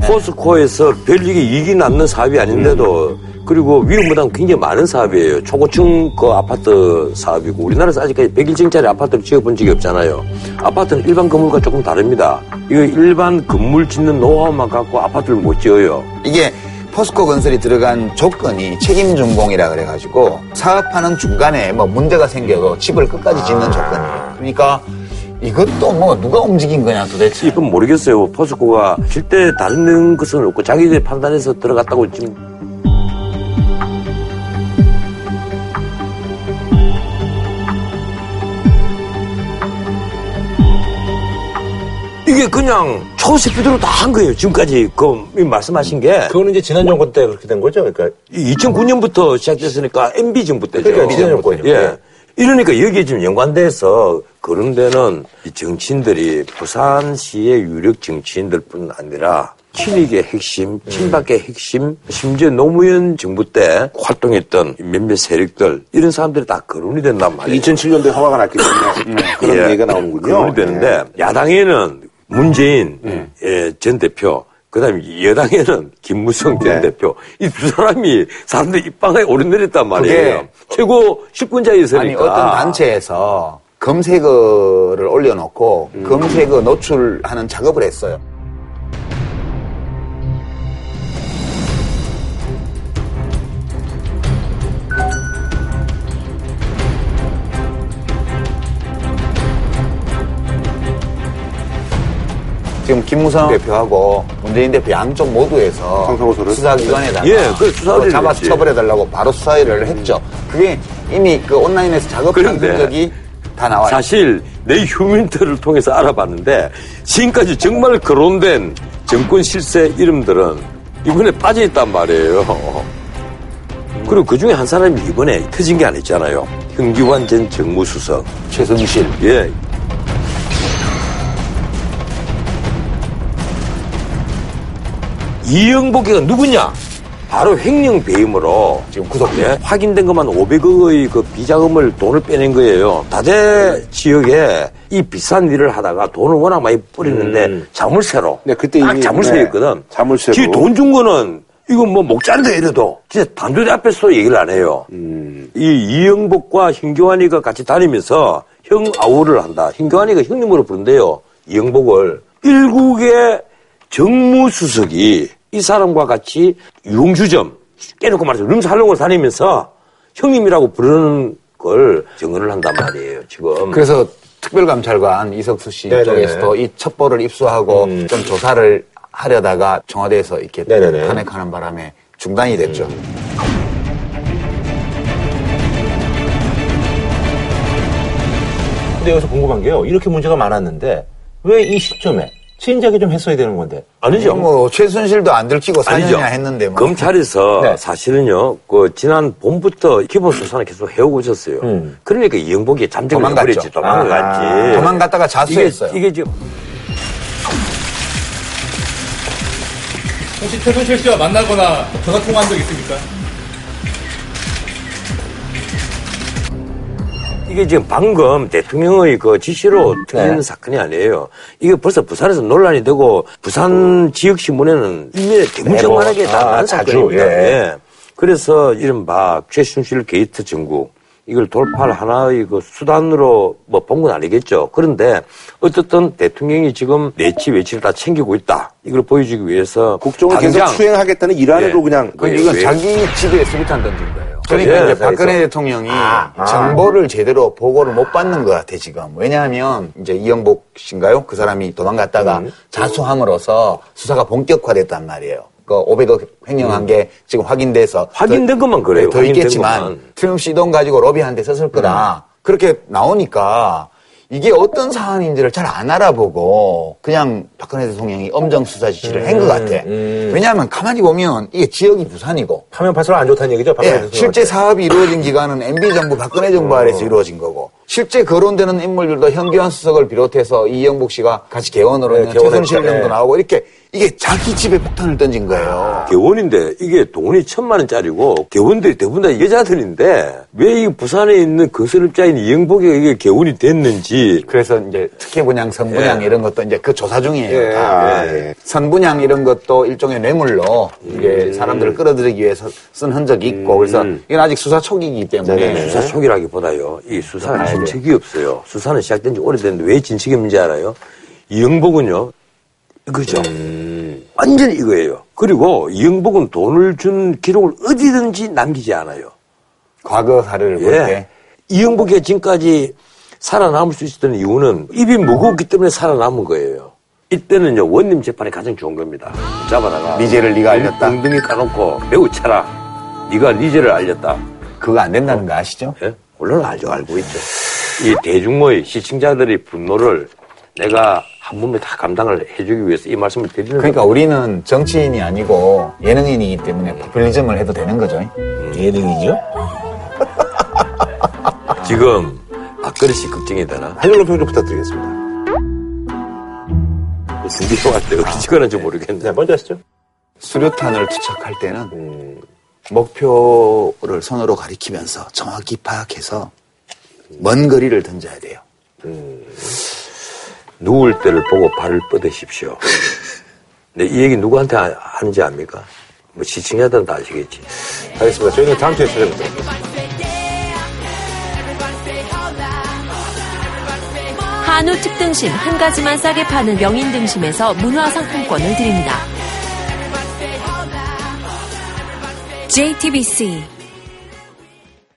포스코에서 별일이 이익이 남는 사업이 아닌데도 그리고 위험부담 굉장히 많은 사업이에요. 초고층 그 아파트 사업이고 우리나라에서 아직까지 101층짜리 아파트를 지어본 적이 없잖아요. 아파트는 일반 건물과 조금 다릅니다. 이거 일반 건물 짓는 노하우만 갖고 아파트를 못 지어요. 이게 포스코 건설이 들어간 조건이 책임 준공이라 그래가지고 사업하는 중간에 뭐 문제가 생겨도 집을 끝까지 짓는 조건이에요. 그러니까 이것도 뭐 누가 움직인 거냐 도대체. 이건 모르겠어요. 포스코가 절대 다른 것은 없고 자기들 판단해서 들어갔다고 지금 이게 그냥 초스피드로 다 한 거예요. 지금까지 그 말씀하신 게 그거는 이제 지난 정권 때 그렇게 된 거죠. 그러니까 2009년부터 시작됐으니까 MB 정부 때죠. 그러니까 지난 정권이죠. 예. 이러니까 여기에 지금 연관돼서 그런 데는 이 정치인들이 부산시의 유력 정치인들 뿐 아니라 친이계 핵심, 친박계 핵심, 심지어 노무현 정부 때 활동했던 몇몇 세력들 이런 사람들이 다 거론이 된단 말이에요. 2007년도에 허가가 났기 때문에. 그런 예, 얘기가 나오는군요. 거론이 되는데 야당에는 문재인 예, 전 대표 그 다음에 여당에는 김무성 전 네. 대표 이 두 사람이 사람들 입방에 오르내렸단 말이에요. 최고 실권자였으니까. 아니 어떤 단체에서 검색어를 올려놓고 검색어 노출하는 작업을 했어요. 지금 김무성 대표하고 문재인 대표 양쪽 모두에서? 수사기관에다가 예, 그 수사 의뢰를 잡아서. 처벌해달라고 바로 수사 의뢰를 했죠. 그게 이미 그 온라인에서 작업한 흔적이 다 나와요. 사실 내 휴민트를 통해서 알아봤는데 지금까지 정말 거론된 정권 실세 이름들은 이번에 빠져 있단 말이에요. 그리고 그 중에 한 사람이 이번에 터진 게 아니잖아요. 현기환 전 정무수석. 최순실. 예. 이영복이가 누구냐? 바로 횡령 배임으로 지금 구속돼 확인된 것만 500억의 그 비자금을 돈을 빼낸 거예요. 다대 지역에 이 비싼 일을 하다가 돈을 워낙 많이 뿌리는데 자물쇠로. 네, 그때 딱 자물쇠였거든. 네, 자물쇠로. 뒤에 돈준 거는 이건 뭐 목자인데 이래도 진짜 단조대 앞에서도 얘기를 안 해요. 음. 이 이영복과 hin교환이가 같이 다니면서 형 아우를 한다. hin교환이가 형님으로 부른대요. 이영복을. 일국의 정무수석이 이 사람과 같이 유흥주점 깨놓고 말해서 룸살롱을 다니면서 형님이라고 부르는 걸 증언을 한단 말이에요. 지금. 그래서 특별감찰관 이석수 씨 네네네. 쪽에서도 이 첩보를 입수하고 좀 조사를 하려다가 청와대에서 이렇게 네네네. 탄핵하는 바람에 중단이 됐죠. 근데 여기서 궁금한 게요. 이렇게 문제가 많았는데 왜 이 시점에 진작에 좀 했어야 되는 건데. 아니죠. 뭐 최순실도 안 들키고 4년이나 했는데 뭐. 검찰에서 네. 사실은요, 그 지난 봄부터 기본 수사는 계속 해오고 있었어요. 음. 그러니까 이영복이 도망갔죠. 해버렸지, 도망갔지. 아. 도망갔다가 자수했어요. 이게, 이게 지금 혹시 최순실 씨와 만나거나 전화 통화한 적 있습니까? 이게 지금 방금 대통령의 그 지시로 터진 사건이 아니에요. 이게 벌써 부산에서 논란이 되고 부산 지역 신문에는 일면에 대문짝만하게 아, 나간 자주, 사건입니다. 예. 예. 그래서 이른바 최순실 게이트 정국 이걸 돌파할 하나의 그 수단으로 뭐 본 건 아니겠죠. 그런데 어쨌든 대통령이 지금 내치 외치를 다 챙기고 있다. 이걸 보여주기 위해서 국정을 계속 당장 수행하겠다는 일환으로 예. 그냥 그 왜, 이건 왜? 자기 집에 수류탄 던진 거예요. 그러니까 예, 이제 박근혜 대통령이 아. 정보를 제대로 보고를 못 받는 것 같아 지금. 왜냐하면 이제 이영복 씨인가요? 그 사람이 도망갔다가 음. 자수함으로써 수사가 본격화됐단 말이에요. 그 500억 횡령한 게 지금 확인돼서 음. 확인된 더- 것만 그래요. 네, 더 있겠지만 것만. 음. 트럼프 씨돈 가지고 로비한테 썼을 거다. 그렇게 나오니까 이게 어떤 사안인지를 잘 안 알아보고 그냥 박근혜 대통령이 엄정 수사 지시를 한것 같아. 음. 왜냐하면 가만히 보면 이게 지역이 부산이고 파면 파수로 안 좋다는 얘기죠. 예. 실제 사업이 이루어진 기간은 MB 정부 박근혜 정부 아래서 이루어진 거고 실제 거론되는 인물들도 현기환 수석을 비롯해서 이영복 씨가 같이 개원으로 네. 최순실 네. 등도 나오고 이렇게 이게 자기 집에 폭탄을 던진 거예요. 개원인데 이게 돈이 천만 원짜리고 개원들이 대부분 다 여자들인데 왜 이 부산에 있는 건설업자인 이영복이가 이게 개원이 됐는지 그래서 이제 특혜 분양, 선분양 예. 이런 것도 이제 그 조사 중이에요. 예, 다. 아, 예. 선분양 이런 것도 일종의 뇌물로 이게 사람들을 끌어들이기 위해서 쓴 흔적이 있고 그래서 이건 아직 수사 초기이기 때문에 네, 수사 초기라기보다요. 이 수사가 진척이 없어요. 수사는 시작된 지 오래됐는데 왜 진척이 없는지 알아요? 이영복은요. 이거죠. 완전히 이거예요. 그리고 이영복은 돈을 준 기록을 어디든지 남기지 않아요. 과거 사례를 볼 예. 때 이영복이 지금까지 살아남을 수 있었던 이유는 입이 무겁기 때문에 살아남은 거예요. 이때는요 원님 재판이 가장 좋은 겁니다. 잡아다가 리제를 네가 알렸다. 엉덩이 까놓고 매우 차라. 네가 리제를 알렸다. 그거 안 된다는 거 아시죠? 예? 물론 알죠. 알고 있죠. 이 대중모의 시청자들의 분노를 내가 한 몸에 다 감당을 해주기 위해서 이 말씀을 드리는 그러니까 우리는 정치인이 아니고 예능인이기 때문에 포퓰리즘을 해도 되는 거죠. 예능이죠? 겁니다. 지금 씨 걱정이 되나? 한정로 평좀 부탁드리겠습니다. 무슨 비용할 때 어디 찍어는지 모르겠네. 네, 먼저 하시죠. 수류탄을 투척할 때는 목표를 손으로 가리키면서 정확히 파악해서 먼 거리를 던져야 돼요. 누울 때를 보고 발을 뻗으십시오. 근데 이 얘기 누구한테 하- 하는지 압니까? 뭐 시청자들은 다 아시겠지. 알겠습니다. 저희는 다음 주에 찾아뵙도록 하겠습니다. 한우 특등심 한 가지만 싸게 파는 명인 등심에서 문화상품권을 드립니다. JTBC